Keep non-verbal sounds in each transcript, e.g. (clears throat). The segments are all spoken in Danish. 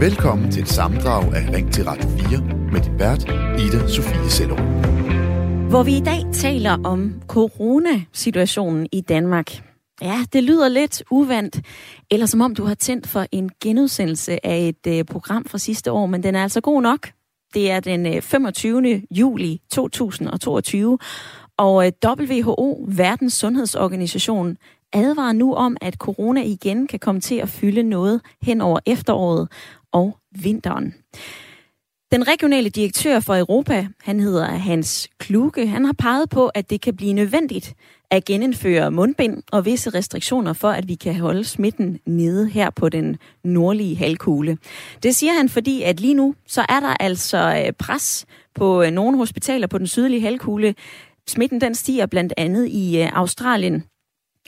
Velkommen til et samdrag af Ring til Radio 4 med din vært, Ida Sofie Sello. Hvor vi i dag taler om coronasituationen i Danmark. Ja, det lyder lidt uvandt, eller som om du har tændt for en genudsendelse af et uh, program fra sidste år, men den er altså god nok. Det er den øh, uh, 25. juli 2022, og uh, øh, WHO, Verdens Sundhedsorganisation, advarer nu om, at corona igen kan komme til at fylde noget hen over efteråret og vinteren. Den regionale direktør for Europa, han hedder Hans Kluge, han har peget på, at det kan blive nødvendigt at genindføre mundbind og visse restriktioner for, at vi kan holde smitten nede her på den nordlige halvkugle. Det siger han, fordi at lige nu, så er der altså øh, pres på øh, nogle hospitaler på den sydlige halvkugle. Smitten den stiger blandt andet i øh, Australien,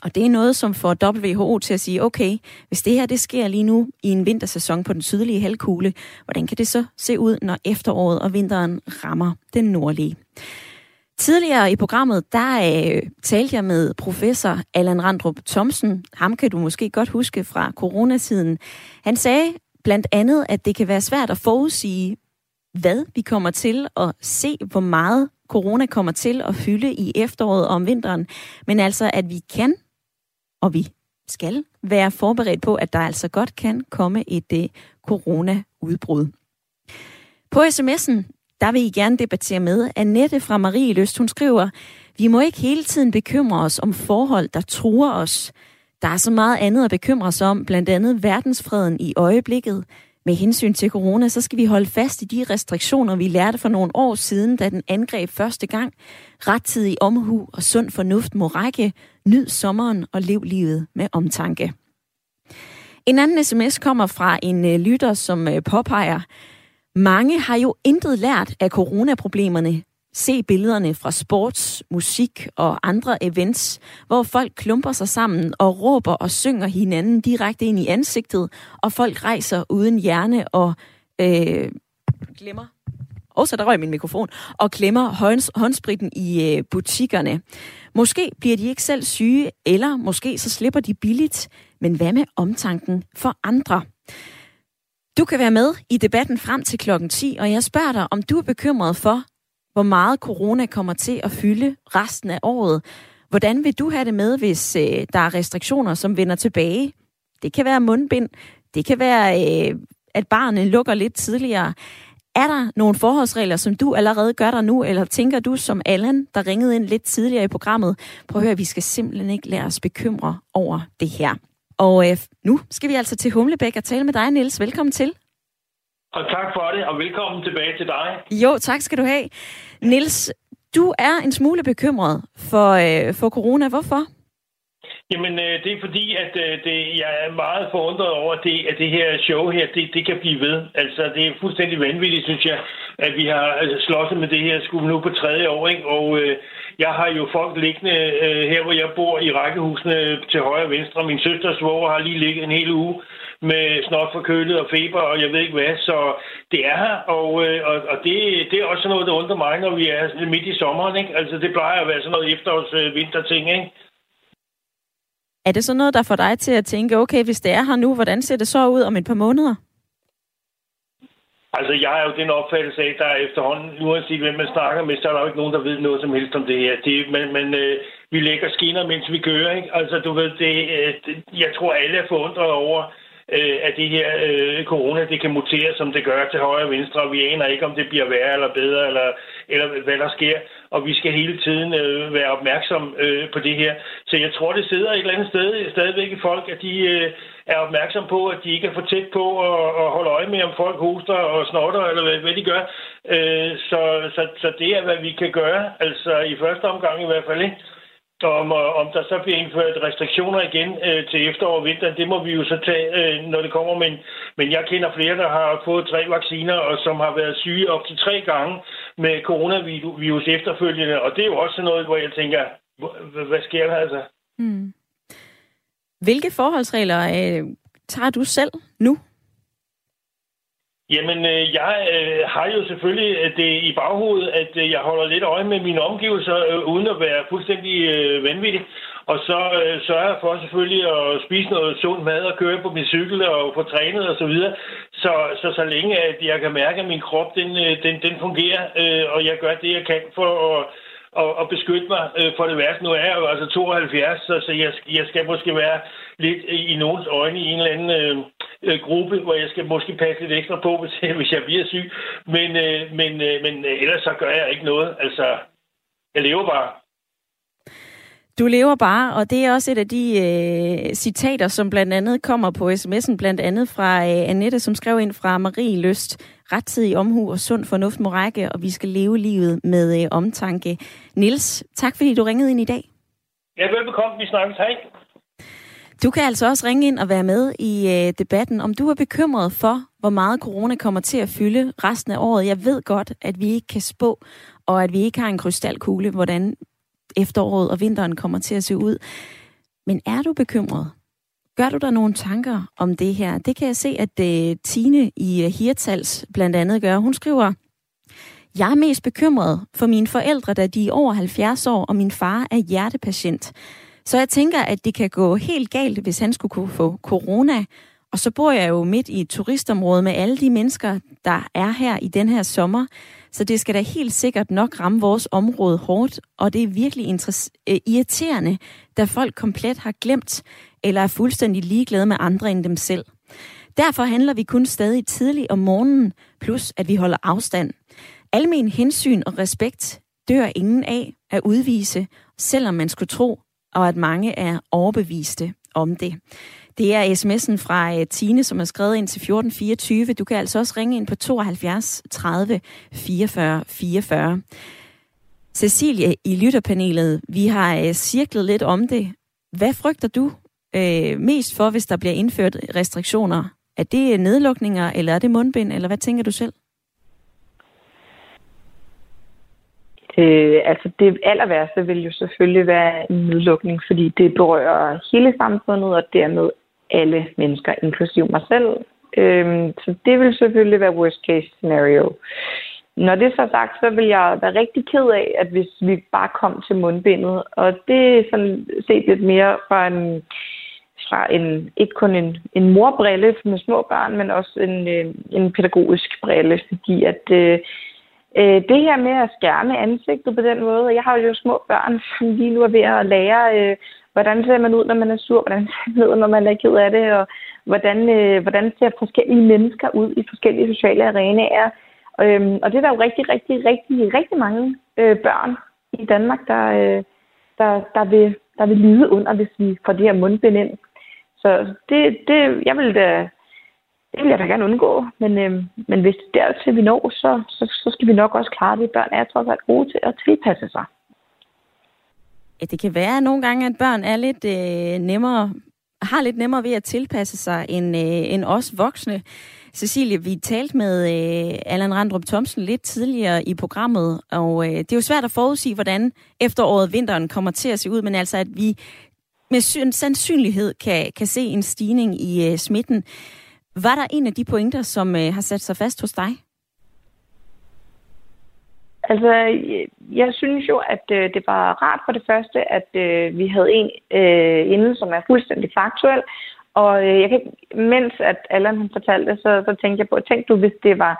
og det er noget, som får WHO til at sige, okay, hvis det her det sker lige nu i en vintersæson på den sydlige halvkugle, hvordan kan det så se ud, når efteråret og vinteren rammer den nordlige? Tidligere i programmet, der øh, talte jeg med professor Allan Randrup Thomsen. Ham kan du måske godt huske fra coronatiden. Han sagde blandt andet, at det kan være svært at forudsige, hvad vi kommer til at se, hvor meget corona kommer til at fylde i efteråret og om vinteren, men altså at vi kan og vi skal være forberedt på, at der altså godt kan komme et uh, corona-udbrud. På sms'en, der vil I gerne debattere med. Annette fra Marie Løst, hun skriver, vi må ikke hele tiden bekymre os om forhold, der truer os. Der er så meget andet at bekymre sig om, blandt andet verdensfreden i øjeblikket. Med hensyn til corona, så skal vi holde fast i de restriktioner, vi lærte for nogle år siden, da den angreb første gang. Rettidig omhu og sund fornuft må række. Nyd sommeren og lev livet med omtanke. En anden sms kommer fra en øh, lytter, som øh, påpeger, mange har jo intet lært af coronaproblemerne. Se billederne fra sports, musik og andre events, hvor folk klumper sig sammen og råber og synger hinanden direkte ind i ansigtet, og folk rejser uden hjerne og øh, glemmer og så der røg min mikrofon, og klemmer hånds, håndspritten i øh, butikkerne. Måske bliver de ikke selv syge, eller måske så slipper de billigt. Men hvad med omtanken for andre? Du kan være med i debatten frem til klokken 10, og jeg spørger dig, om du er bekymret for, hvor meget corona kommer til at fylde resten af året. Hvordan vil du have det med, hvis øh, der er restriktioner, som vender tilbage? Det kan være mundbind, det kan være, øh, at barnet lukker lidt tidligere. Er der nogle forholdsregler, som du allerede gør der nu, eller tænker du som Allan, der ringede ind lidt tidligere i programmet, prøv at høre, vi skal simpelthen ikke lade os bekymre over det her. Og øh, nu skal vi altså til Humlebæk og tale med dig, Niels. Velkommen til. Og tak for det, og velkommen tilbage til dig. Jo, tak skal du have. Nils, du er en smule bekymret for, øh, for corona. Hvorfor? Jamen, øh, det er fordi, at øh, det, jeg er meget forundret over, det, at det her show her, det, det kan blive ved. Altså, det er fuldstændig vanvittigt, synes jeg, at vi har øh, slåsset med det her skue nu på tredje år, ikke? Og øh, jeg har jo folk liggende øh, her, hvor jeg bor i rækkehusene til højre og venstre. Min søsters svoger har lige ligget en hel uge med snot forkølet og feber, og jeg ved ikke hvad. Så det er her, og, øh, og, og det, det er også noget, der undrer mig, når vi er midt i sommeren. Ikke? Altså, det plejer at være sådan noget efterårs-vinterting, øh, ikke? Er det så noget, der får dig til at tænke, okay, hvis det er her nu, hvordan ser det så ud om et par måneder? Altså, jeg er jo den opfattelse af, at der er efterhånden, uanset hvem man snakker med, så er der jo ikke nogen, der ved noget som helst om det her. Det, men men øh, vi lægger skinner, mens vi kører, ikke? Altså, du ved, det, øh, det, jeg tror, alle er forundret over, øh, at det her øh, corona, det kan mutere, som det gør til højre og venstre, og vi aner ikke, om det bliver værre eller bedre, eller, eller hvad der sker. Og vi skal hele tiden øh, være opmærksom øh, på det her. Så jeg tror, det sidder et eller andet sted stadigvæk i folk, at de øh, er opmærksom på, at de ikke er for tæt på at, at holde øje med, om folk hoster og snotter, eller hvad, hvad de gør. Øh, så, så, så det er, hvad vi kan gøre, altså i første omgang i hvert fald, ikke? Om, øh, om der så bliver indført restriktioner igen øh, til efterår og vinter, det må vi jo så tage, øh, når det kommer. Men, men jeg kender flere, der har fået tre vacciner, og som har været syge op til tre gange med coronavirus efterfølgende. Og det er jo også noget, hvor jeg tænker, hvad sker der altså? Hmm. Hvilke forholdsregler øh, tager du selv nu? Jamen, øh, jeg øh, har jo selvfølgelig øh, det i baghovedet, at øh, jeg holder lidt øje med mine omgivelser, øh, uden at være fuldstændig øh, vanvittig. Og så øh, sørger jeg for selvfølgelig at spise noget sund mad og køre på min cykel og få trænet og så videre. Så, så så længe at jeg kan mærke, at min krop den, øh, den, den fungerer, øh, og jeg gør det, jeg kan for at og, og beskytte mig øh, for det værste. Nu er jeg jo altså 72, så, så jeg, jeg skal måske være lidt i nogens øjne i en eller anden øh, øh, gruppe, hvor jeg skal måske passe lidt ekstra på, (laughs) hvis, hvis jeg bliver syg. Men, øh, men, øh, men ellers så gør jeg ikke noget. Altså, jeg lever bare. Du lever bare, og det er også et af de øh, citater, som blandt andet kommer på sms'en, blandt andet fra øh, Annette, som skrev ind fra Marie Løst. Rettidig omhu og sund fornuft må række, og vi skal leve livet med øh, omtanke. Nils, tak fordi du ringede ind i dag. Ja, velbekomme. Vi snakkes. Hej. Du kan altså også ringe ind og være med i øh, debatten, om du er bekymret for, hvor meget corona kommer til at fylde resten af året. Jeg ved godt, at vi ikke kan spå, og at vi ikke har en krystalkugle, hvordan efteråret og vinteren kommer til at se ud. Men er du bekymret? Gør du der nogle tanker om det her? Det kan jeg se, at uh, Tine i øh, uh, Hirtals blandt andet gør. Hun skriver, jeg er mest bekymret for mine forældre, da de er over 70 år, og min far er hjertepatient. Så jeg tænker, at det kan gå helt galt, hvis han skulle kunne få corona. Og så bor jeg jo midt i et turistområde med alle de mennesker, der er her i den her sommer. Så det skal da helt sikkert nok ramme vores område hårdt, og det er virkelig øh, irriterende, da folk komplet har glemt eller er fuldstændig ligeglade med andre end dem selv. Derfor handler vi kun stadig tidligt om morgenen, plus at vi holder afstand. Almen hensyn og respekt dør ingen af at udvise, selvom man skulle tro, og at mange er overbeviste om det. Det er sms'en fra øh, Tine, som er skrevet ind til 1424. Du kan altså også ringe ind på 72 30 44 44. Cecilie i lytterpanelet, vi har øh, cirklet lidt om det. Hvad frygter du øh, mest for, hvis der bliver indført restriktioner? Er det øh, nedlukninger, eller er det mundbind, eller hvad tænker du selv? Øh, altså det aller værste vil jo selvfølgelig være en nedlukning, fordi det berører hele samfundet og dermed alle mennesker, inklusiv mig selv. Øhm, så det vil selvfølgelig være worst case scenario. Når det er så sagt, så vil jeg være rigtig ked af, at hvis vi bare kom til mundbindet, og det er sådan set lidt mere fra en, fra en ikke kun en, en morbrille med små børn, men også en, øh, en pædagogisk brille, fordi at øh, øh, det her med at skærme ansigtet på den måde, jeg har jo små børn, som lige nu er ved at lære øh, hvordan ser man ud, når man er sur, hvordan ser man ud, når man er ked af det, og hvordan, øh, hvordan ser forskellige mennesker ud i forskellige sociale arenaer. Øhm, og det er der jo rigtig, rigtig, rigtig, rigtig mange øh, børn i Danmark, der, øh, der, der, vil, der vil lide under, hvis vi får det her mundbind ind. Så det, det, jeg vil da, det vil jeg da gerne undgå. Men, øh, men hvis det er dertil vi når, så, så, så skal vi nok også klare det. Børn er trods alt gode til at tilpasse sig. Ja, det kan være nogle gange, at børn er lidt øh, nemmere, har lidt nemmere ved at tilpasse sig end, øh, end os voksne. Cecilie, vi talte med øh, Allan Randrup Thomsen lidt tidligere i programmet, og øh, det er jo svært at forudsige, hvordan efteråret, vinteren kommer til at se ud, men altså, at vi med sandsynlighed kan, kan se en stigning i øh, smitten. Var der en af de pointer, som øh, har sat sig fast hos dig? Altså, jeg synes jo, at øh, det var rart for det første, at øh, vi havde en øh, inden, som er fuldstændig faktuel. Og øh, jeg kan, mens at Allan han fortalte så, så tænkte jeg på, tænk du, hvis det var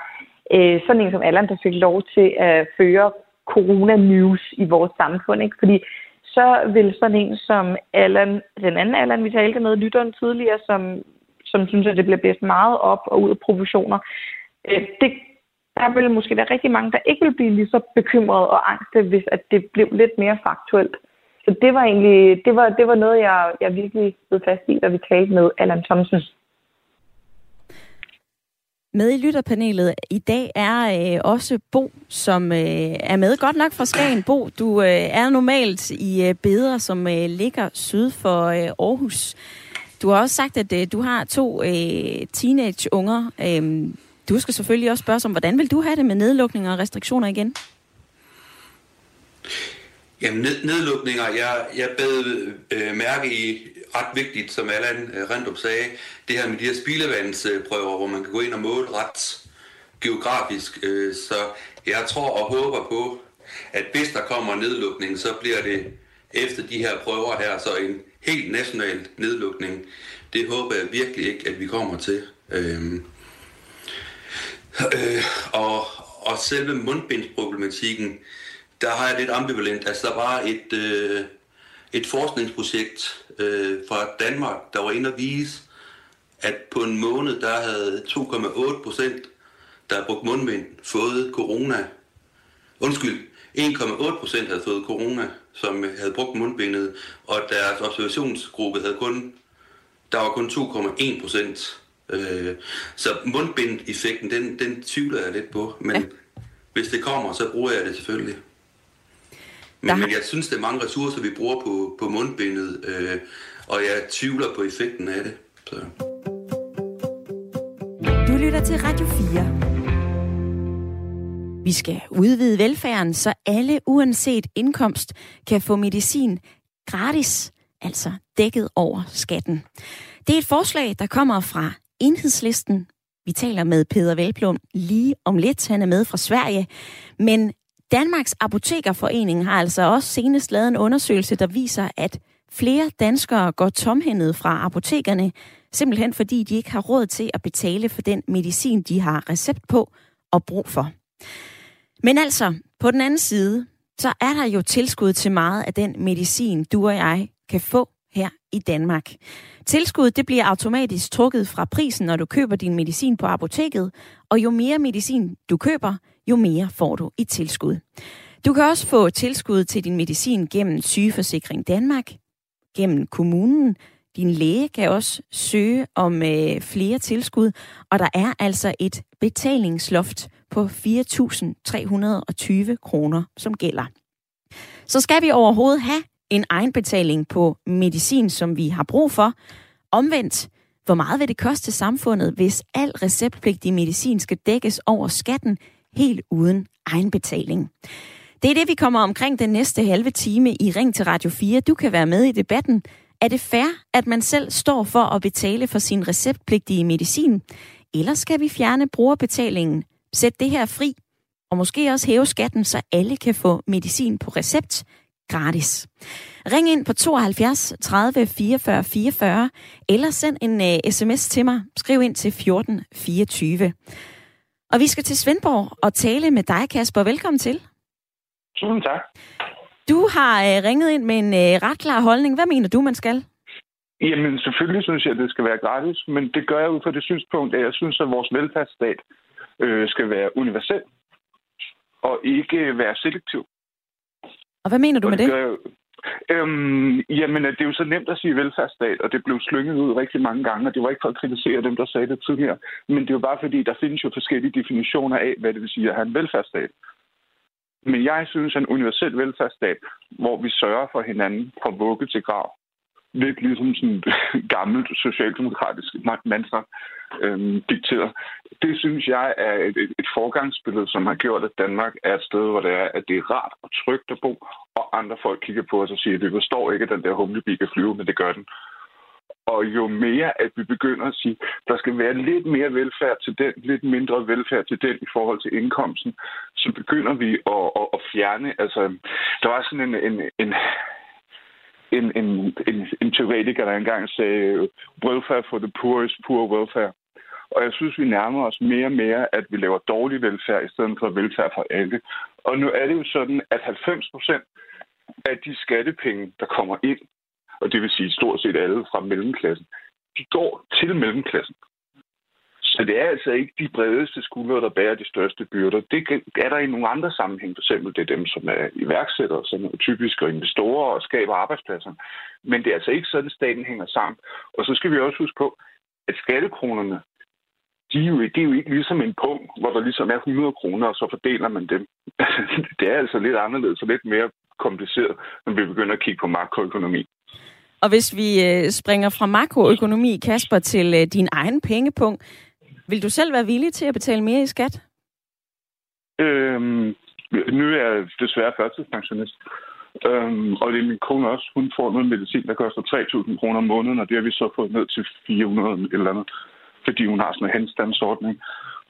øh, sådan en som Allan, der fik lov til at føre corona-news i vores samfund. Ikke? Fordi så vil sådan en som Allan, den anden Allan, vi talte med, lytteren tidligere, som, som synes, at det bliver bedst meget op og ud af proportioner, øh, det der vil måske være rigtig mange, der ikke vil blive lige så bekymrede og angste, hvis at det blev lidt mere faktuelt. Så det var egentlig det var, det var noget, jeg, jeg virkelig blev fast i, da vi talte med Allan Thomsen. Med i lytterpanelet i dag er øh, også Bo, som øh, er med. Godt nok fra Skagen. Bo, du øh, er normalt i øh, Beder, som øh, ligger syd for øh, Aarhus. Du har også sagt, at øh, du har to øh, teenage-unger. Øh, du skal selvfølgelig også spørge om, hvordan vil du have det med nedlukninger og restriktioner igen? Jamen, ned, nedlukninger, jeg, jeg bed øh, mærke i ret vigtigt, som Allan øh, Rendrup sagde, det her med de her spildevandsprøver, hvor man kan gå ind og måle ret geografisk. Øh, så jeg tror og håber på, at hvis der kommer nedlukning, så bliver det efter de her prøver her, så en helt national nedlukning, det håber jeg virkelig ikke, at vi kommer til. Øh, øh, og, og selve mundbindsproblematikken, der har jeg lidt ambivalent. Altså, der var et, øh, et forskningsprojekt øh, fra Danmark, der var inde og vise, at på en måned, der havde 2,8 procent, der havde brugt mundbind, fået corona. Undskyld, 1,8 procent havde fået corona, som havde brugt mundbindet, og deres observationsgruppe havde kun, der var kun 2,1 procent. Øh, så mundbindeffekten, den, den tvivler jeg lidt på, men ja. hvis det kommer, så bruger jeg det selvfølgelig. Men, men jeg synes, det er mange ressourcer, vi bruger på, på mundbindet, øh, og jeg tvivler på effekten af det. Så. Du lytter til Radio 4. Vi skal udvide velfærden, så alle uanset indkomst kan få medicin gratis, altså dækket over skatten. Det er et forslag, der kommer fra enhedslisten. Vi taler med Peter Velplum lige om lidt. Han er med fra Sverige. Men Danmarks Apotekerforening har altså også senest lavet en undersøgelse, der viser, at flere danskere går tomhændet fra apotekerne, simpelthen fordi de ikke har råd til at betale for den medicin, de har recept på og brug for. Men altså, på den anden side, så er der jo tilskud til meget af den medicin, du og jeg kan få her i Danmark. Tilskuddet det bliver automatisk trukket fra prisen, når du køber din medicin på apoteket, og jo mere medicin du køber, jo mere får du i tilskud. Du kan også få tilskud til din medicin gennem Sygeforsikring Danmark, gennem kommunen. Din læge kan også søge om øh, flere tilskud, og der er altså et betalingsloft på 4.320 kroner, som gælder. Så skal vi overhovedet have en egenbetaling på medicin, som vi har brug for. Omvendt, hvor meget vil det koste samfundet, hvis al receptpligtig medicin skal dækkes over skatten helt uden egenbetaling? Det er det, vi kommer omkring den næste halve time i Ring til Radio 4. Du kan være med i debatten. Er det fair, at man selv står for at betale for sin receptpligtige medicin? Eller skal vi fjerne brugerbetalingen? sætte det her fri, og måske også hæve skatten, så alle kan få medicin på recept gratis. Ring ind på 72 30 44 44, eller send en uh, sms til mig. Skriv ind til 14 24. Og vi skal til Svendborg og tale med dig, Kasper. Velkommen til. Tusind tak. Du har uh, ringet ind med en uh, ret klar holdning. Hvad mener du, man skal? Jamen, selvfølgelig synes jeg, at det skal være gratis, men det gør jeg ud fra det synspunkt, at jeg synes, at vores velfærdsstat øh, skal være universel og ikke være selektiv. Og hvad mener du og med det? det? Gør, øhm, jamen, det er jo så nemt at sige velfærdsstat, og det blev slynget ud rigtig mange gange, og det var ikke for at kritisere dem, der sagde det tidligere, men det er jo bare fordi, der findes jo forskellige definitioner af, hvad det vil sige at have en velfærdsstat. Men jeg synes, at en universel velfærdsstat, hvor vi sørger for hinanden fra vugge til grav, lidt ligesom sådan (laughs) gammelt socialdemokratisk mantra øhm, dikteret. Det synes jeg er et, et, et forgangsbillede, som har gjort, at Danmark er et sted, hvor det er, at det er rart og trygt at bo, og andre folk kigger på os og siger, at vi forstår ikke, at den der humlebi kan flyve, men det gør den. Og jo mere, at vi begynder at sige, der skal være lidt mere velfærd til den, lidt mindre velfærd til den i forhold til indkomsten, så begynder vi at, at, at fjerne, altså, der var sådan en, en, en en, en, en, en teoretiker, der engang sagde, welfare for the poor is poor welfare. Og jeg synes, vi nærmer os mere og mere, at vi laver dårlig velfærd i stedet for velfærd for alle. Og nu er det jo sådan, at 90 procent af de skattepenge, der kommer ind, og det vil sige stort set alle fra mellemklassen, de går til mellemklassen. Så det er altså ikke de bredeste skuldre, der bærer de største byrder. Det er der i nogle andre sammenhæng. For eksempel det er dem, som er iværksættere, som er og investorer og skaber arbejdspladser. Men det er altså ikke sådan, staten hænger sammen. Og så skal vi også huske på, at skattekronerne, de er jo, det er jo ikke ligesom en punkt, hvor der ligesom er 100 kroner, og så fordeler man dem. (laughs) det er altså lidt anderledes og lidt mere kompliceret, når vi begynder at kigge på makroøkonomi. Og hvis vi øh, springer fra makroøkonomi, Kasper, til øh, din egen pengepunkt, vil du selv være villig til at betale mere i skat? Øhm, nu er jeg desværre førtidspensionist. Øhm, og det er min kone også. Hun får noget medicin, der koster 3.000 kroner om måneden, og det har vi så fået ned til 400 eller andet, fordi hun har sådan en henstandsordning.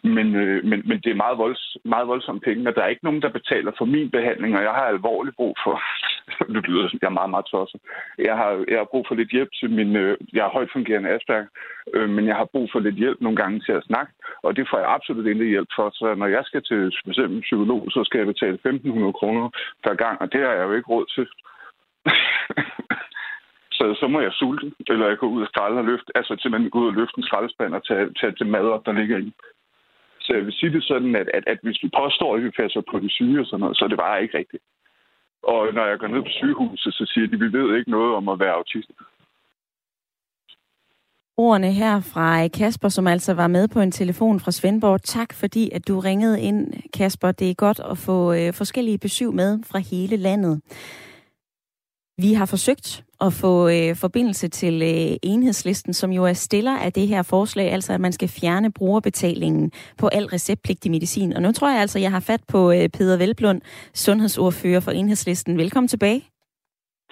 Men, øh, men, men det er meget, volds, meget voldsomme penge, og der er ikke nogen, der betaler for min behandling, og jeg har alvorligt brug for, (laughs) det lyder, jeg er meget, meget tosset. Jeg har, jeg har brug for lidt hjælp til min... Øh, jeg er højt fungerende Asperger, øh, men jeg har brug for lidt hjælp nogle gange til at snakke, og det får jeg absolut ikke hjælp for. Så når jeg skal til for eksempel psykolog, så skal jeg betale 1.500 kroner per gang, og det har jeg jo ikke råd til. (laughs) så, så må jeg sulte, eller jeg går ud og skralde og løfte, altså simpelthen gå ud og løfte en skraldespand og tage, tage til mad op, der ligger i. Så jeg vil sige det sådan, at, at, at hvis vi påstår, at vi passer på de syge og sådan noget, så er det bare ikke rigtigt. Og når jeg går ned på sygehuset, så siger de, at vi ved ikke noget om at være autist. Ordene her fra Kasper, som altså var med på en telefon fra Svendborg. Tak fordi, at du ringede ind, Kasper. Det er godt at få øh, forskellige besøg med fra hele landet. Vi har forsøgt at få øh, forbindelse til øh, enhedslisten, som jo er stiller af det her forslag, altså at man skal fjerne brugerbetalingen på al receptpligtig medicin. Og nu tror jeg altså, jeg har fat på øh, Peter Velblund, sundhedsordfører for enhedslisten. Velkommen tilbage.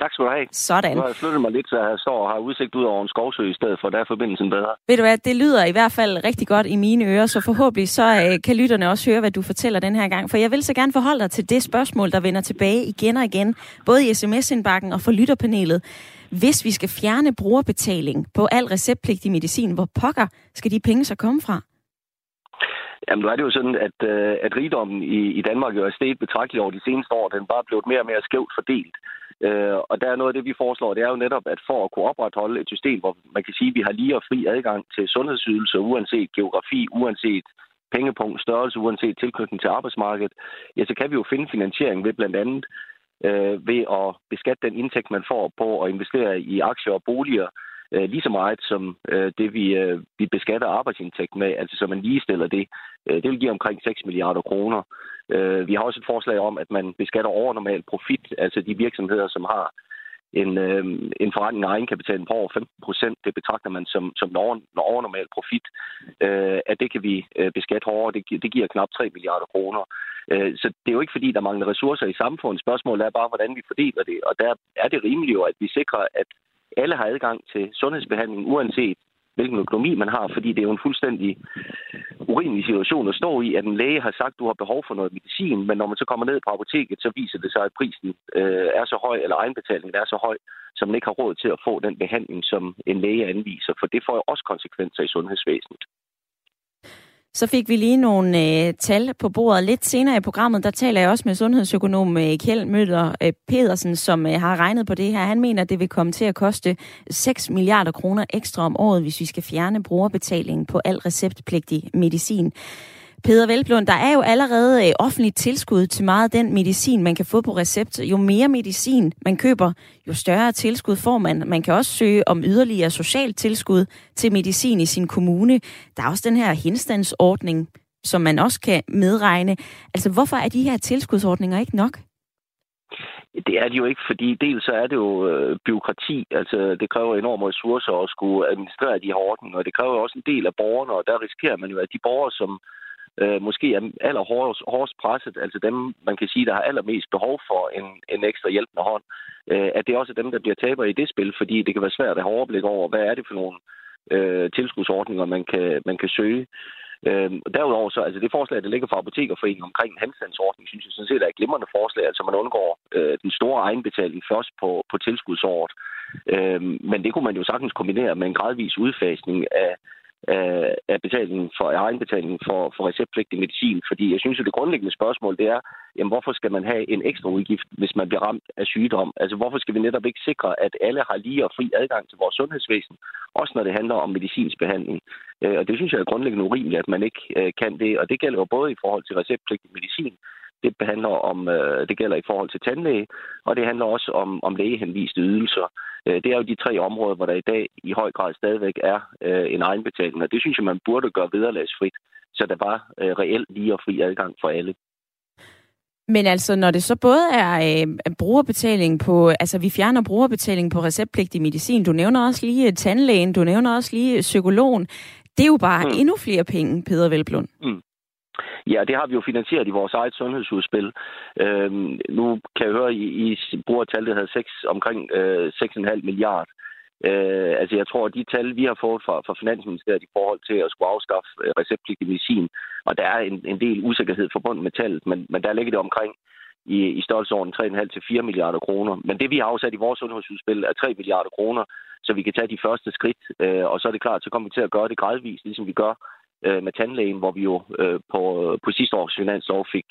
Tak skal du have. Sådan. Nu har jeg flyttet mig lidt, så jeg står og har udsigt ud over en skovsø i stedet for, der er forbindelsen bedre. Ved du hvad, det lyder i hvert fald rigtig godt i mine ører, så forhåbentlig så øh, kan lytterne også høre, hvad du fortæller den her gang. For jeg vil så gerne forholde dig til det spørgsmål, der vender tilbage igen og igen, både i sms-indbakken og for lytterpanelet. Hvis vi skal fjerne brugerbetaling på al receptpligtig medicin, hvor pokker skal de penge så komme fra? Jamen, nu er det jo sådan, at, øh, at rigdommen i, i Danmark jo er steget betragteligt over de seneste år. Den er bare blevet mere og mere skævt fordelt. Øh, og der er noget af det, vi foreslår, det er jo netop, at for at kunne opretholde et system, hvor man kan sige, at vi har lige og fri adgang til sundhedsydelser, uanset geografi, uanset pengepunkt, størrelse, uanset tilknytning til arbejdsmarkedet, ja, så kan vi jo finde finansiering ved blandt andet øh, ved at beskatte den indtægt, man får på at investere i aktier og boliger, øh, lige så meget som øh, det, vi, øh, vi beskatter arbejdsindtægt med, altså så man ligestiller det. Øh, det vil give omkring 6 milliarder kroner. Øh, vi har også et forslag om, at man beskatter overnormal profit, altså de virksomheder, som har en, øh, en forretning af egenkapitalen på over 15 procent, det betragter man som, som en overnormal profit, øh, at det kan vi øh, beskatte hårdere. Det, det giver knap 3 milliarder kroner. Øh, så det er jo ikke, fordi der mangler ressourcer i samfundet. Spørgsmålet er bare, hvordan vi fordeler det. Og der er det rimeligt jo, at vi sikrer, at alle har adgang til sundhedsbehandling, uanset hvilken økonomi man har, fordi det er jo en fuldstændig urimelig situation at stå i, at en læge har sagt, at du har behov for noget medicin, men når man så kommer ned på apoteket, så viser det sig, at prisen øh, er så høj, eller egenbetalingen er så høj, så man ikke har råd til at få den behandling, som en læge anviser, for det får jo også konsekvenser i sundhedsvæsenet. Så fik vi lige nogle øh, tal på bordet. Lidt senere i programmet, der taler jeg også med sundhedsøkonom øh, Kjeld Møller øh, Pedersen, som øh, har regnet på det her. Han mener, at det vil komme til at koste 6 milliarder kroner ekstra om året, hvis vi skal fjerne brugerbetalingen på al receptpligtig medicin. Peder Velblund, der er jo allerede øh, offentligt tilskud til meget af den medicin, man kan få på recept. Jo mere medicin man køber, jo større tilskud får man. Man kan også søge om yderligere socialt tilskud til medicin i sin kommune. Der er også den her henstandsordning, som man også kan medregne. Altså, hvorfor er de her tilskudsordninger ikke nok? Det er det jo ikke, fordi dels så er det jo øh, byråkrati, altså det kræver enorme ressourcer at skulle administrere de her ordninger, og det kræver også en del af borgerne, og der risikerer man jo, at de borgere, som øh, måske er allerhårdest hårdest presset, altså dem, man kan sige, der har allermest behov for en, en ekstra hjælpende hånd, øh, at det er også dem, der bliver taber i det spil, fordi det kan være svært at have overblik over, hvad er det for nogle øh, tilskudsordninger, man kan, man kan søge. Øh, derudover så, altså det forslag, der ligger fra Apotekerforeningen omkring en handstandsordning, synes jeg sådan set er et glimrende forslag, altså man undgår øh, den store egenbetaling først på, på tilskudsåret. Øh, men det kunne man jo sagtens kombinere med en gradvis udfasning af, af, af betalingen for af egenbetalingen for, for receptpligtig medicin. Fordi jeg synes, at det grundlæggende spørgsmål det er, jamen, hvorfor skal man have en ekstra udgift, hvis man bliver ramt af sygdom? Altså hvorfor skal vi netop ikke sikre, at alle har lige og fri adgang til vores sundhedsvæsen, også når det handler om medicinsk behandling? Øh, og det synes jeg er grundlæggende urimeligt, at man ikke øh, kan det. Og det gælder jo både i forhold til receptpligtig medicin, det handler om, øh, det gælder i forhold til tandlæge, og det handler også om, om lægehenviste ydelser. Øh, det er jo de tre områder, hvor der i dag i høj grad stadigvæk er øh, en egenbetaling, og det synes jeg, man burde gøre vederlagsfrit, så der var øh, reelt lige og fri adgang for alle. Men altså, når det så både er øh, brugerbetaling på, altså vi fjerner brugerbetaling på receptpligtig medicin, du nævner også lige tandlægen, du nævner også lige psykologen, det er jo bare mm. endnu flere penge, Peter Velblund. Mm. Ja, det har vi jo finansieret i vores eget sundhedsudspil. Øhm, nu kan jeg høre, I, I bruger tal, der hedder 6, omkring øh, 6,5 milliard. Øh, altså jeg tror, at de tal, vi har fået fra, fra Finansministeriet i forhold til at skulle afskaffe øh, receptpligtig medicin, og der er en, en del usikkerhed forbundet med tallet, men, men der ligger det omkring i, i størrelsesorden 3,5 til 4 milliarder kroner. Men det, vi har afsat i vores sundhedsudspil, er 3 milliarder kroner, så vi kan tage de første skridt. Øh, og så er det klart, så kommer vi til at gøre det gradvist, ligesom vi gør øh, med tandlægen, hvor vi jo øh, på, på sidste års finanslov fik,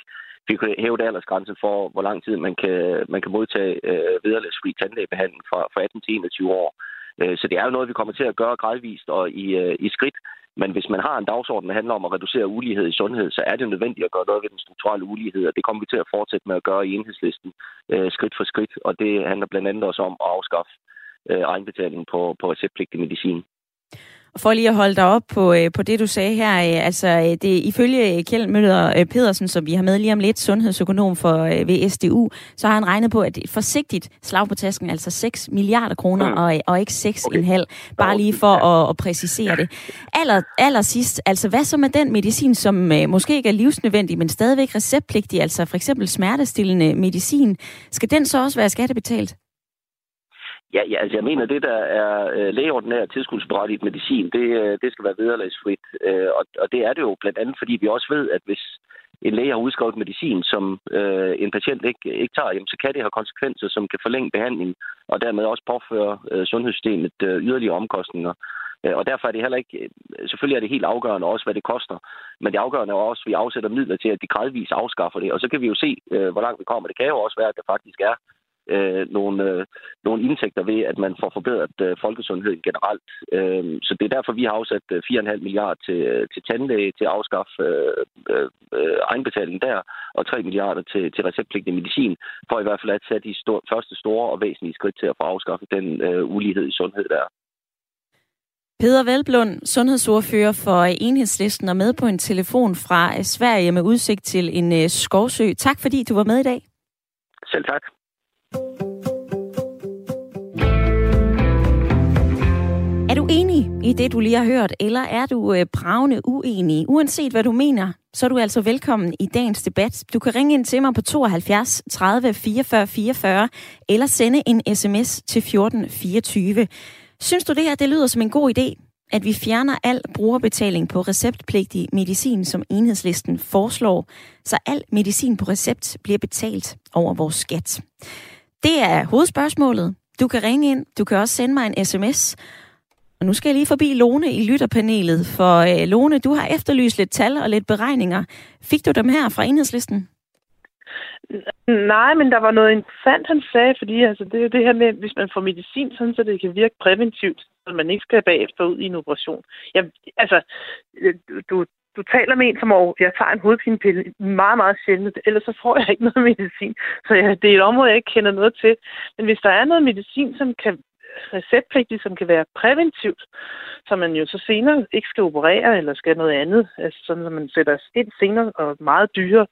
fik hævet aldersgrænsen for, hvor lang tid man kan, man kan modtage øh, vederlagsfri tandlægebehandling fra, fra 18 til 21 år. Øh, så det er jo noget, vi kommer til at gøre gradvist og i, øh, i skridt. Men hvis man har en dagsorden, der handler om at reducere ulighed i sundhed, så er det nødvendigt at gøre noget ved den strukturelle ulighed, og det kommer vi til at fortsætte med at gøre i enhedslisten øh, skridt for skridt. Og det handler blandt andet også om at afskaffe øh, egenbetaling på, på receptpligtig medicin. For lige at holde dig op på, øh, på det, du sagde her, øh, altså øh, det ifølge Kjeld Møller Pedersen, som vi har med lige om lidt, sundhedsøkonom for ved SDU, så har han regnet på, at forsigtigt slag på tasken, altså 6 milliarder kroner, mm. og, og ikke 6,5, okay. bare lige for at, at præcisere det. Aller, aller sidst, altså hvad så med den medicin, som måske ikke er livsnødvendig, men stadigvæk receptpligtig, altså for eksempel smertestillende medicin, skal den så også være skattebetalt? Ja, ja altså jeg mener, det der er øh, lægeordinær tilskudsberettiget medicin, det, øh, det skal være vederlagsfrit. Øh, og, og det er det jo blandt andet, fordi vi også ved, at hvis en læge har udskrevet medicin, som øh, en patient ikke, ikke tager, jamen, så kan det have konsekvenser, som kan forlænge behandlingen, og dermed også påføre øh, sundhedssystemet øh, yderligere omkostninger. Øh, og derfor er det heller ikke, øh, selvfølgelig er det helt afgørende også, hvad det koster, men det afgørende er også, at vi afsætter midler til, at de gradvist afskaffer det, og så kan vi jo se, øh, hvor langt vi kommer. Det kan jo også være, at der faktisk er øh, nogle, øh, nogle indtægter ved, at man får forbedret øh, folkesundheden generelt. Øh, så det er derfor, vi har afsat 4,5 øh, milliarder til, øh, til tandlæge til at afskaffe øh, øh, egenbetaling der, og 3 milliarder til, til receptpligtig medicin, for i hvert fald at tage de store, første store og væsentlige skridt til at få afskaffet den øh, ulighed i sundhed der. Peder Velblund, sundhedsordfører for Enhedslisten, og med på en telefon fra Sverige med udsigt til en skovsø. Tak fordi du var med i dag. Selv tak. Du enig i det, du lige har hørt, eller er du øh, bravende uenig? Uanset hvad du mener, så er du altså velkommen i dagens debat. Du kan ringe ind til mig på 72 30 44 44, eller sende en sms til 14 24. Synes du det her, det lyder som en god idé? At vi fjerner al brugerbetaling på receptpligtig medicin, som enhedslisten foreslår, så al medicin på recept bliver betalt over vores skat. Det er hovedspørgsmålet. Du kan ringe ind, du kan også sende mig en sms. Og nu skal jeg lige forbi Lone i lytterpanelet, for øh, Lone, du har efterlyst lidt tal og lidt beregninger. Fik du dem her fra enhedslisten? Nej, men der var noget interessant, han sagde, fordi altså, det er det her med, hvis man får medicin, sådan, så det kan virke præventivt, så man ikke skal bagefter ud i en operation. Jeg, altså, øh, du, du taler med en, som over, jeg tager en hovedpinepille meget, meget sjældent, ellers så får jeg ikke noget medicin. Så ja, det er et område, jeg ikke kender noget til. Men hvis der er noget medicin, som kan receptpligtigt, som kan være præventivt, så man jo så senere ikke skal operere eller skal noget andet, altså sådan, at man sætter ind senere og meget dyrere,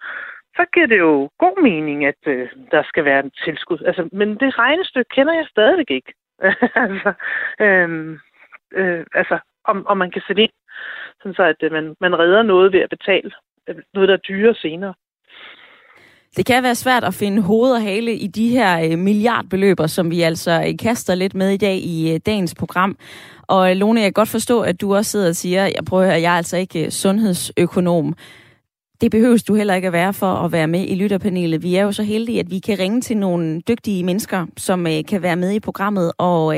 så giver det jo god mening, at øh, der skal være en tilskud. Altså, men det regnestykke kender jeg stadigvæk ikke. (laughs) altså, øh, øh, altså om, om man kan sætte ind sådan så at øh, man, man redder noget ved at betale øh, noget, der er dyrere senere. Det kan være svært at finde hoved og hale i de her øh, milliardbeløber, som vi altså øh, kaster lidt med i dag i øh, dagens program. Og Lone, jeg kan godt forstå, at du også sidder og siger, jeg prøver at jeg er altså ikke sundhedsøkonom. Det behøves du heller ikke at være for at være med i lytterpanelet. Vi er jo så heldige, at vi kan ringe til nogle dygtige mennesker, som kan være med i programmet. Og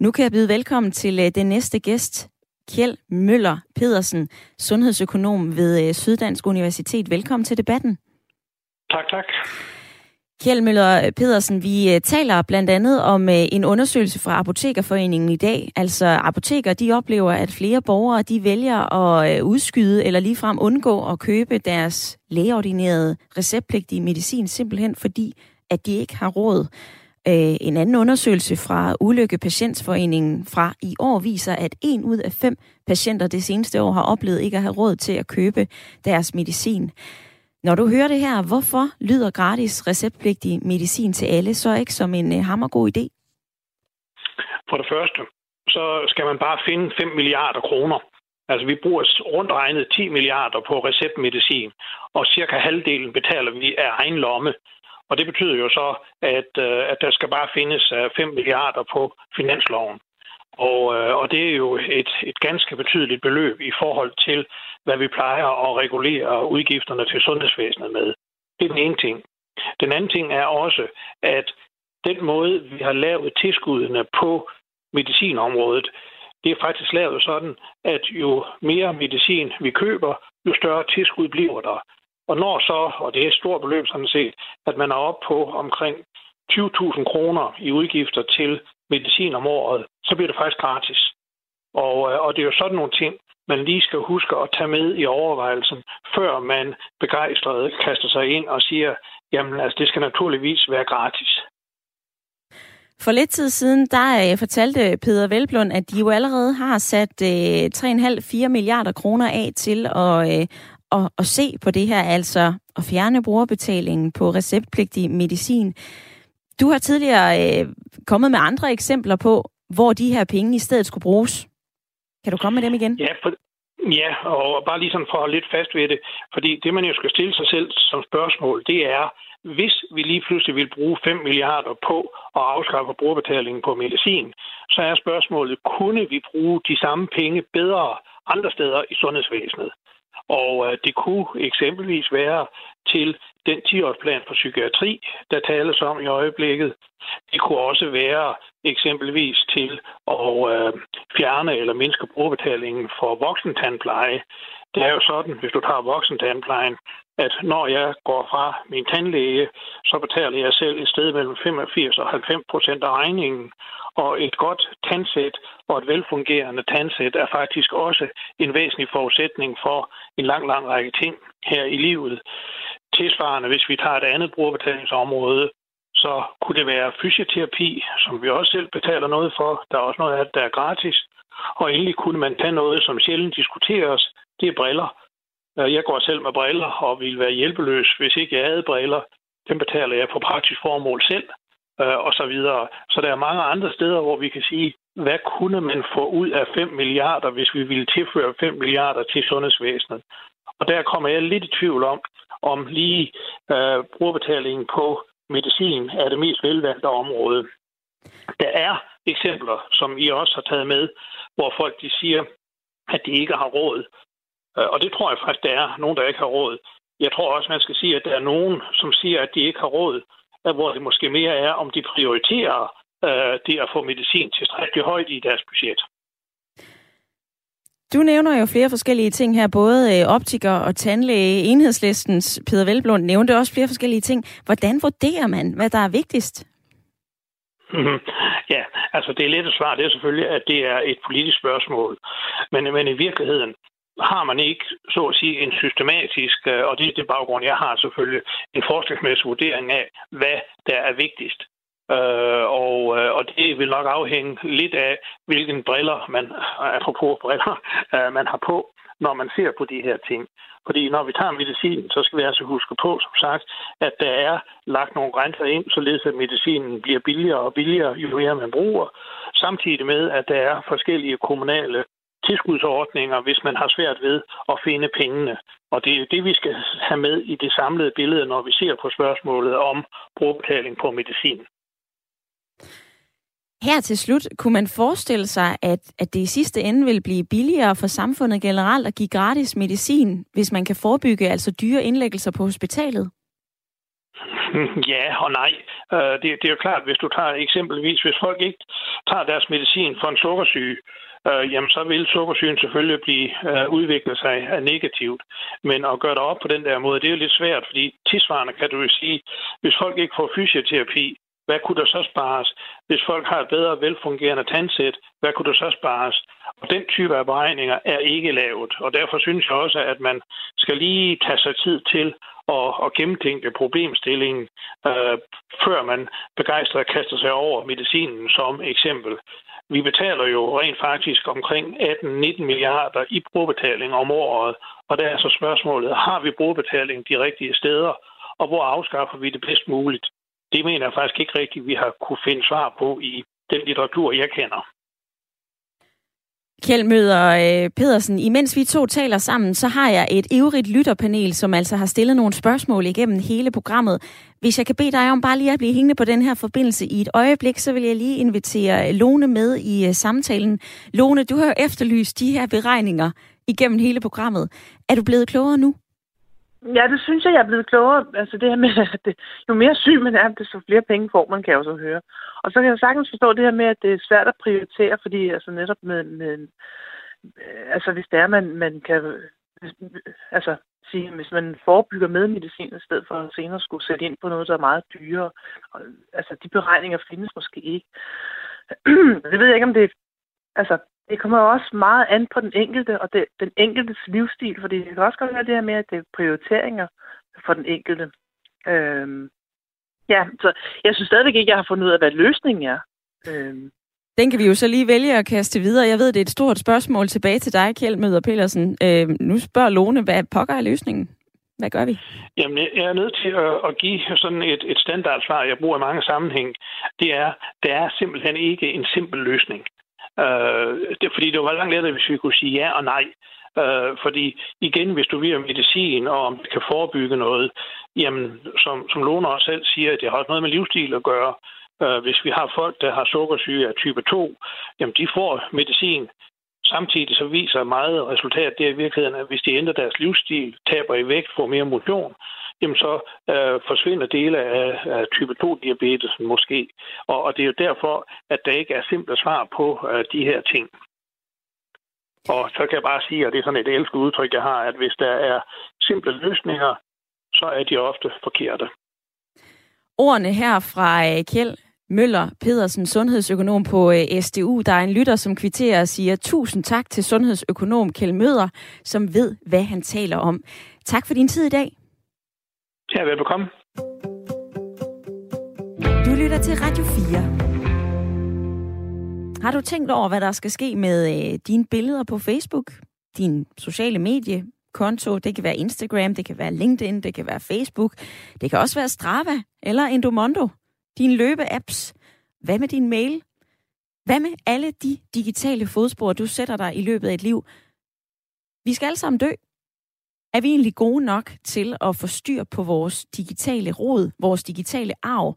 nu kan jeg byde velkommen til den næste gæst. Kjeld Møller Pedersen, sundhedsøkonom ved øh, Syddansk Universitet. Velkommen til debatten. Tak, tak. Kjeld Møller Pedersen, vi øh, taler blandt andet om øh, en undersøgelse fra Apotekerforeningen i dag. Altså apoteker, de oplever, at flere borgere de vælger at øh, udskyde eller ligefrem undgå at købe deres lægeordinerede receptpligtige medicin, simpelthen fordi, at de ikke har råd. En anden undersøgelse fra Ulykke Patientsforeningen fra i år viser, at en ud af fem patienter det seneste år har oplevet ikke at have råd til at købe deres medicin. Når du hører det her, hvorfor lyder gratis receptpligtig medicin til alle så ikke som en øh, hammergod idé? For det første, så skal man bare finde 5 milliarder kroner. Altså vi bruger rundt regnet 10 milliarder på receptmedicin, og cirka halvdelen betaler vi af egen lomme. Og det betyder jo så, at, øh, at der skal bare findes øh, 5 milliarder på finansloven. Og, og det er jo et, et ganske betydeligt beløb i forhold til, hvad vi plejer at regulere udgifterne til sundhedsvæsenet med. Det er den ene ting. Den anden ting er også, at den måde, vi har lavet tilskuddene på medicinområdet, det er faktisk lavet sådan, at jo mere medicin vi køber, jo større tilskud bliver der. Og når så, og det er et stort beløb sådan set, at man er oppe på omkring 20.000 kroner i udgifter til medicin om året, så bliver det faktisk gratis. Og, øh, og det er jo sådan nogle ting, man lige skal huske at tage med i overvejelsen, før man begejstret kaster sig ind og siger, jamen altså, det skal naturligvis være gratis. For lidt tid siden, der øh, fortalte Peter Velblund, at de jo allerede har sat øh, 3,5-4 milliarder kroner af til at, øh, at, at se på det her, altså at fjerne brugerbetalingen på receptpligtig medicin. Du har tidligere øh, kommet med andre eksempler på, hvor de her penge i stedet skulle bruges. Kan du komme med dem igen? Ja, for, ja og bare lige sådan for at holde lidt fast ved det. Fordi det, man jo skal stille sig selv som spørgsmål, det er, hvis vi lige pludselig vil bruge 5 milliarder på at afskaffe brugerbetalingen på medicin, så er spørgsmålet, kunne vi bruge de samme penge bedre andre steder i sundhedsvæsenet? Og øh, det kunne eksempelvis være til den 10-årsplan for psykiatri, der tales om i øjeblikket. Det kunne også være eksempelvis til at øh, fjerne eller mindske brugerbetalingen for voksentandpleje. Det er jo sådan, hvis du tager voksentandplejen, at når jeg går fra min tandlæge, så betaler jeg selv et sted mellem 85 og 90 procent af regningen. Og et godt tandsæt og et velfungerende tandsæt er faktisk også en væsentlig forudsætning for en lang, lang række ting her i livet. Tilsvarende, hvis vi tager et andet brugerbetalingsområde, så kunne det være fysioterapi, som vi også selv betaler noget for. Der er også noget af det, der er gratis. Og endelig kunne man tage noget, som sjældent diskuteres. Det er briller. Øh, jeg går selv med briller og ville være hjælpeløs, hvis ikke jeg havde briller. Dem betaler jeg på praktisk formål selv, øh, og så videre. Så der er mange andre steder, hvor vi kan sige, hvad kunne man få ud af 5 milliarder, hvis vi ville tilføre 5 milliarder til sundhedsvæsenet? Og der kommer jeg lidt i tvivl om, om lige øh, brugerbetalingen på medicin er det mest velvalgte område. Der er eksempler, som I også har taget med, hvor folk de siger, at de ikke har råd. Øh, og det tror jeg faktisk, der er nogen, der ikke har råd. Jeg tror også, man skal sige, at der er nogen, som siger, at de ikke har råd, hvor det måske mere er, om de prioriterer øh, det at få medicin tilstrækkeligt højt i deres budget. Du nævner jo flere forskellige ting her, både øh, optiker og tandlæge. Enhedslistens Peter Velblund nævnte også flere forskellige ting. Hvordan vurderer man, hvad der er vigtigst? Ja, altså det er lidt at svare. Det er selvfølgelig, at det er et politisk spørgsmål. Men, men i virkeligheden, har man ikke, så at sige, en systematisk, øh, og det er det baggrund, jeg har selvfølgelig, en forskningsmæssig vurdering af, hvad der er vigtigst. Øh, og, øh, og det vil nok afhænge lidt af, hvilken briller man, apropos briller, (laughs) øh, man har på, når man ser på de her ting. Fordi når vi tager medicinen, så skal vi altså huske på, som sagt, at der er lagt nogle grænser ind, således at medicinen bliver billigere og billigere, jo mere man bruger. Samtidig med, at der er forskellige kommunale tilskudsordninger, hvis man har svært ved at finde pengene. Og det er det, vi skal have med i det samlede billede, når vi ser på spørgsmålet om brugbetaling på medicin. Her til slut, kunne man forestille sig, at, at det i sidste ende vil blive billigere for samfundet generelt at give gratis medicin, hvis man kan forebygge altså dyre indlæggelser på hospitalet? (laughs) Ja og nej. Øh, det, det er jo klart, hvis du tager eksempelvis, hvis folk ikke tager deres medicin for en sukkersyge, øh, jamen så vil sukkersyn selvfølgelig blive øh, udviklet sig øh, negativt. Men at gøre det op på den der måde, det er jo lidt svært, fordi tilsvarende kan du jo sige, hvis folk ikke får fysioterapi, hvad kunne der så spares? Hvis folk har et bedre velfungerende tandsæt, hvad kunne der så spares? Og den type af beregninger er ikke lavet, og derfor synes jeg også, at man skal lige tage sig tid til at, at gennemtænke problemstillingen, øh, før man begejstret kaster sig over medicinen som eksempel. Vi betaler jo rent faktisk omkring 18-19 milliarder i brugerbetaling om året, og der er så spørgsmålet, har vi brugerbetaling de rigtige steder, og hvor afskaffer vi det bedst muligt? Det mener jeg faktisk ikke rigtigt, vi har kunne finde svar på i den litteratur, jeg kender. Kjeld Møder øh, Pedersen, imens vi to taler sammen, så har jeg et ivrigt lytterpanel, som altså har stillet nogle spørgsmål igennem hele programmet. Hvis jeg kan bede dig om bare lige at blive hængende på den her forbindelse i et øjeblik, så vil jeg lige invitere Lone med i øh, samtalen. Lone, du har jo efterlyst de her beregninger igennem hele programmet. Er du blevet klogere nu? Ja, det synes jeg, jeg er blevet klogere. Altså det her med, at det, jo mere syg man er, desto flere penge får man, kan jeg også høre. Og så kan jeg sagtens forstå det her med, at det er svært at prioritere, fordi altså netop med, med øh, altså hvis det er, man, man kan altså sige, hvis man forebygger med medicin i stedet for at senere skulle sætte ind på noget, der er meget dyrere. Og, altså de beregninger findes måske ikke. (clears throat) det ved jeg ikke, om det altså det kommer også meget an på den enkelte og det, den enkeltes livsstil, fordi det kan også godt være det her med, at det er prioriteringer for den enkelte. Øhm, ja, så jeg synes stadigvæk ikke, jeg har fundet ud af, hvad løsningen er. Øhm. Den kan vi jo så lige vælge at kaste videre. Jeg ved, det er et stort spørgsmål tilbage til dig, Kjeld Møder Petersen. Øhm, nu spørger Lone, hvad pokker er løsningen? Hvad gør vi? Jamen, jeg er nødt til at, at give sådan et, et standardsvar, jeg bruger i mange sammenhæng. Det er, der er simpelthen ikke en simpel løsning. Øh, det, fordi det var langt lettere, hvis vi kunne sige ja og nej. Øh, fordi igen, hvis du vil medicin, og om det kan forebygge noget, jamen, som, som Lone også selv siger, det har også noget med livsstil at gøre. Øh, hvis vi har folk, der har sukkersyge af type 2, jamen de får medicin. Samtidig så viser meget resultat, det i virkeligheden, at hvis de ændrer deres livsstil, taber i vægt, får mere motion, jamen så øh, forsvinder dele af, af type 2-diabetesen måske. Og, og det er jo derfor, at der ikke er simple svar på øh, de her ting. Og så kan jeg bare sige, at det er sådan et elsket udtryk, jeg har, at hvis der er simple løsninger, så er de ofte forkerte. Ordene her fra øh, Kjeld Møller Pedersen, sundhedsøkonom på øh, SDU. Der er en lytter, som kvitterer og siger tusind tak til sundhedsøkonom Kjeld Møller, som ved, hvad han taler om. Tak for din tid i dag. Ja, velbekomme. Du lytter til Radio 4. Har du tænkt over, hvad der skal ske med øh, dine billeder på Facebook? Din sociale medie, konto, det kan være Instagram, det kan være LinkedIn, det kan være Facebook, det kan også være Strava eller Endomondo, dine løbeapps. Hvad med din mail? Hvad med alle de digitale fodspor, du sætter dig i løbet af et liv? Vi skal alle sammen dø. Er vi egentlig gode nok til at få styr på vores digitale råd, vores digitale arv?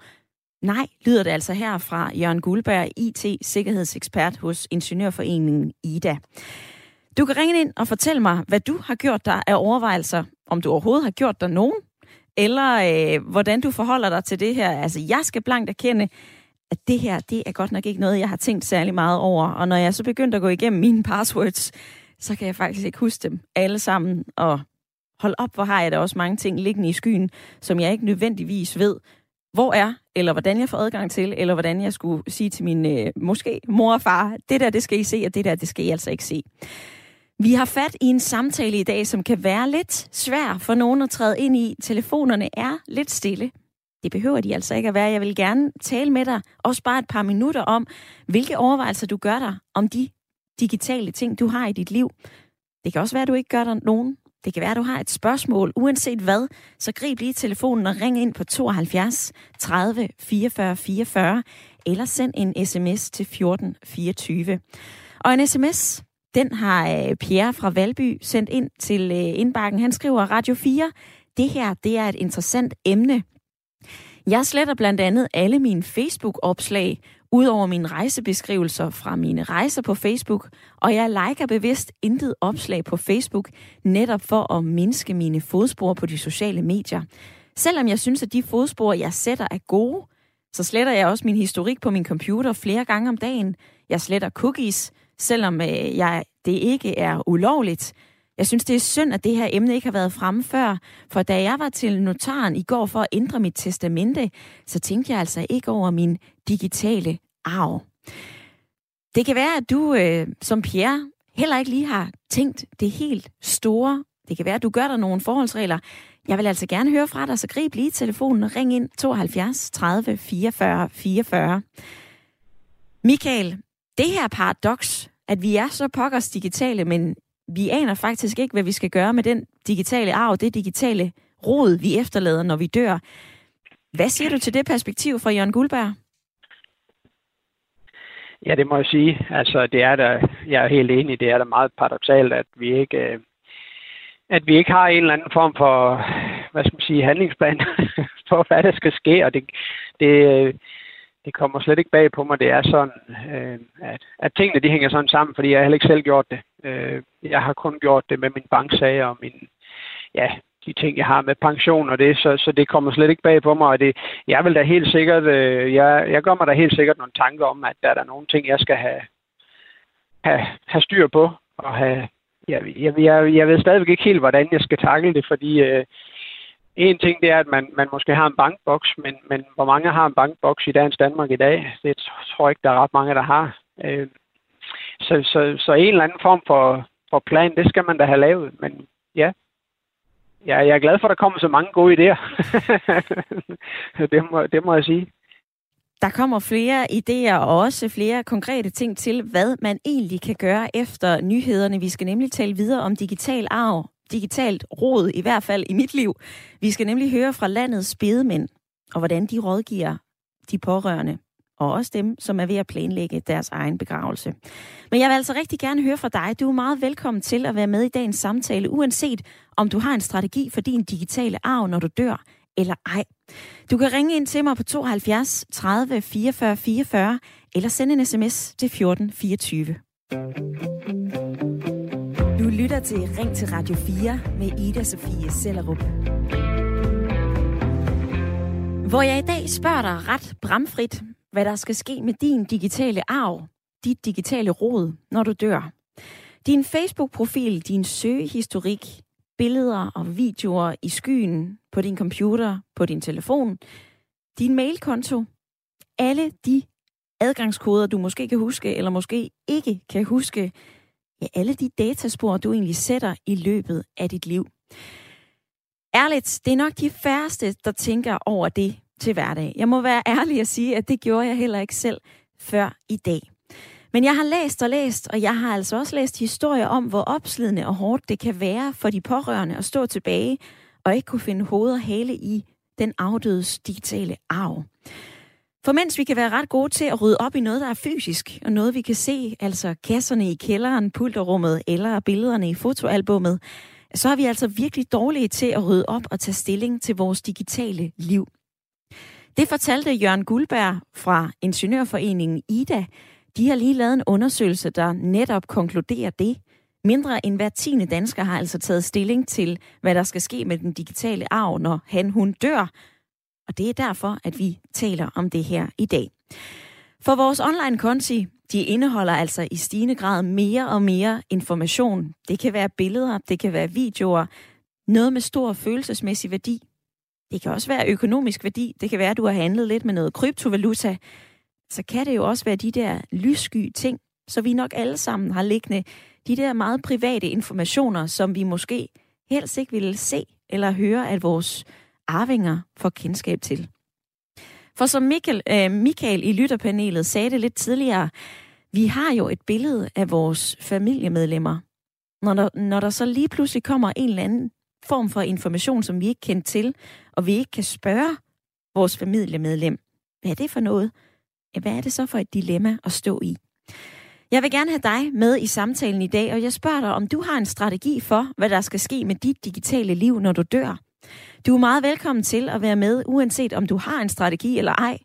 Nej, lyder det altså her fra Jørgen Guldberg, IT-sikkerhedsekspert hos Ingeniørforeningen IDA. Du kan ringe ind og fortælle mig, hvad du har gjort dig af overvejelser, om du overhovedet har gjort dig nogen, eller øh, hvordan du forholder dig til det her. Altså, jeg skal blankt erkende, at det her, det er godt nok ikke noget, jeg har tænkt særlig meget over. Og når jeg så begyndte at gå igennem mine passwords, så kan jeg faktisk ikke huske dem alle sammen. Og hold op, hvor har jeg da også mange ting liggende i skyen, som jeg ikke nødvendigvis ved, hvor er, eller hvordan jeg får adgang til, eller hvordan jeg skulle sige til min øh, måske mor og far, det der, det skal I se, og det der, det skal I altså ikke se. Vi har fat i en samtale i dag, som kan være lidt svær for nogen at træde ind i. Telefonerne er lidt stille. Det behøver de altså ikke at være. Jeg vil gerne tale med dig, også bare et par minutter om, hvilke overvejelser du gør dig om de digitale ting, du har i dit liv. Det kan også være, at du ikke gør dig nogen. Det kan være, at du har et spørgsmål, uanset hvad, så grib lige telefonen og ring ind på 72 30 44 44, eller send en sms til 14 24. Og en sms, den har øh, Pierre fra Valby sendt ind til øh, indbakken. Han skriver, Radio 4, det her det er et interessant emne. Jeg sletter blandt andet alle mine Facebook-opslag, Udover mine rejsebeskrivelser fra mine rejser på Facebook, og jeg liker bevidst intet opslag på Facebook, netop for at mindske mine fodspor på de sociale medier. Selvom jeg synes, at de fodspor, jeg sætter, er gode, så sletter jeg også min historik på min computer flere gange om dagen. Jeg sletter cookies, selvom øh, jeg, det ikke er ulovligt. Jeg synes, det er synd, at det her emne ikke har været fremme før, for da jeg var til notaren i går for at ændre mit testamente, så tænkte jeg altså ikke over min digitale arv. Det kan være, at du øh, som Pierre heller ikke lige har tænkt det helt store. Det kan være, at du gør der nogle forholdsregler. Jeg vil altså gerne høre fra dig, så grib lige telefonen og ring ind 72 30 44 44. Michael, det her paradoks, at vi er så pokkers digitale, men vi aner faktisk ikke, hvad vi skal gøre med den digitale arv, det digitale rod, vi efterlader, når vi dør. Hvad siger du til det perspektiv fra Jørgen Guldberg? Ja, det må jeg sige. Altså, det er der, jeg er helt enig, det er da meget paradoxalt, at vi ikke, øh, at vi ikke har en eller anden form for, hvad skal man sige, handlingsplan (laughs) for, hvad der skal ske, og det, det, øh, det kommer slet ikke bag på mig. Det er sådan, øh, at, at tingene de hænger sådan sammen, fordi jeg har heller ikke selv gjort det. Øh, jeg har kun gjort det med min banksager og min, ja, de ting, jeg har med pension og det, så, så det kommer slet ikke bag på mig, og det, jeg vil da helt sikkert, øh, jeg, jeg gør mig da helt sikkert nogle tanker om, at der er der nogle ting, jeg skal have, have, have styr på, og have, jeg, jeg, jeg, jeg ved stadigvæk ikke helt, hvordan jeg skal takle det, fordi øh, en ting det er, at man, man måske har en bankboks, men, men hvor mange har en bankboks i dagens Danmark i dag? Det tror jeg ikke, der er ret mange, der har. Øh, så, så, så en eller anden form for, for plan, det skal man da have lavet. Men ja, ja jeg er glad for, at der kommer så mange gode idéer. (laughs) det, må, det må jeg sige. Der kommer flere idéer og også flere konkrete ting til, hvad man egentlig kan gøre efter nyhederne. Vi skal nemlig tale videre om digital arv, digitalt råd, i hvert fald i mit liv. Vi skal nemlig høre fra landets bedemænd, og hvordan de rådgiver de pårørende, og også dem, som er ved at planlægge deres egen begravelse. Men jeg vil altså rigtig gerne høre fra dig. Du er meget velkommen til at være med i dagens samtale, uanset om du har en strategi for din digitale arv, når du dør, eller ej. Du kan ringe ind til mig på 72 30 44 44 eller sende en sms til 14 24. Lytter til Ring til Radio 4 med Ida Sofie Sellerup. Hvor jeg i dag spørger dig ret bramfrit, hvad der skal ske med din digitale arv, dit digitale råd, når du dør. Din Facebook-profil, din søgehistorik, billeder og videoer i skyen, på din computer, på din telefon, din mailkonto, alle de adgangskoder, du måske kan huske, eller måske ikke kan huske, ja, alle de dataspor, du egentlig sætter i løbet af dit liv. Ærligt, det er nok de færreste, der tænker over det til hverdag. Jeg må være ærlig og sige, at det gjorde jeg heller ikke selv før i dag. Men jeg har læst og læst, og jeg har altså også læst historier om, hvor opslidende og hårdt det kan være for de pårørende at stå tilbage og ikke kunne finde hoved og hale i den afdødes digitale arv. For mens vi kan være ret gode til at rydde op i noget, der er fysisk, og noget vi kan se, altså kasserne i kælderen, pulterrummet eller billederne i fotoalbummet, så er vi altså virkelig dårlige til at rydde op og tage stilling til vores digitale liv. Det fortalte Jørgen Guldberg fra Ingeniørforeningen IDA. De har lige lavet en undersøgelse, der netop konkluderer det. Mindre end hver tiende dansker har altså taget stilling til, hvad der skal ske med den digitale arv, når han hun dør. Og det er derfor, at vi taler om det her i dag. For vores online-konti, de indeholder altså i stigende grad mere og mere information. Det kan være billeder, det kan være videoer, noget med stor følelsesmæssig værdi. Det kan også være økonomisk værdi. Det kan være, at du har handlet lidt med noget kryptovaluta. Så kan det jo også være de der lyssky ting, så vi nok alle sammen har liggende de der meget private informationer, som vi måske helst ikke ville se eller høre, at vores arvinger får kendskab til. For som Michael, øh, Michael i lytterpanelet sagde det lidt tidligere, vi har jo et billede af vores familiemedlemmer. Når der, når der så lige pludselig kommer en eller anden form for information, som vi ikke kender til, og vi ikke kan spørge vores familiemedlem, hvad er det for noget? Hvad er det så for et dilemma at stå i? Jeg vil gerne have dig med i samtalen i dag, og jeg spørger dig, om du har en strategi for, hvad der skal ske med dit digitale liv, når du dør. Du er meget velkommen til at være med, uanset om du har en strategi eller ej,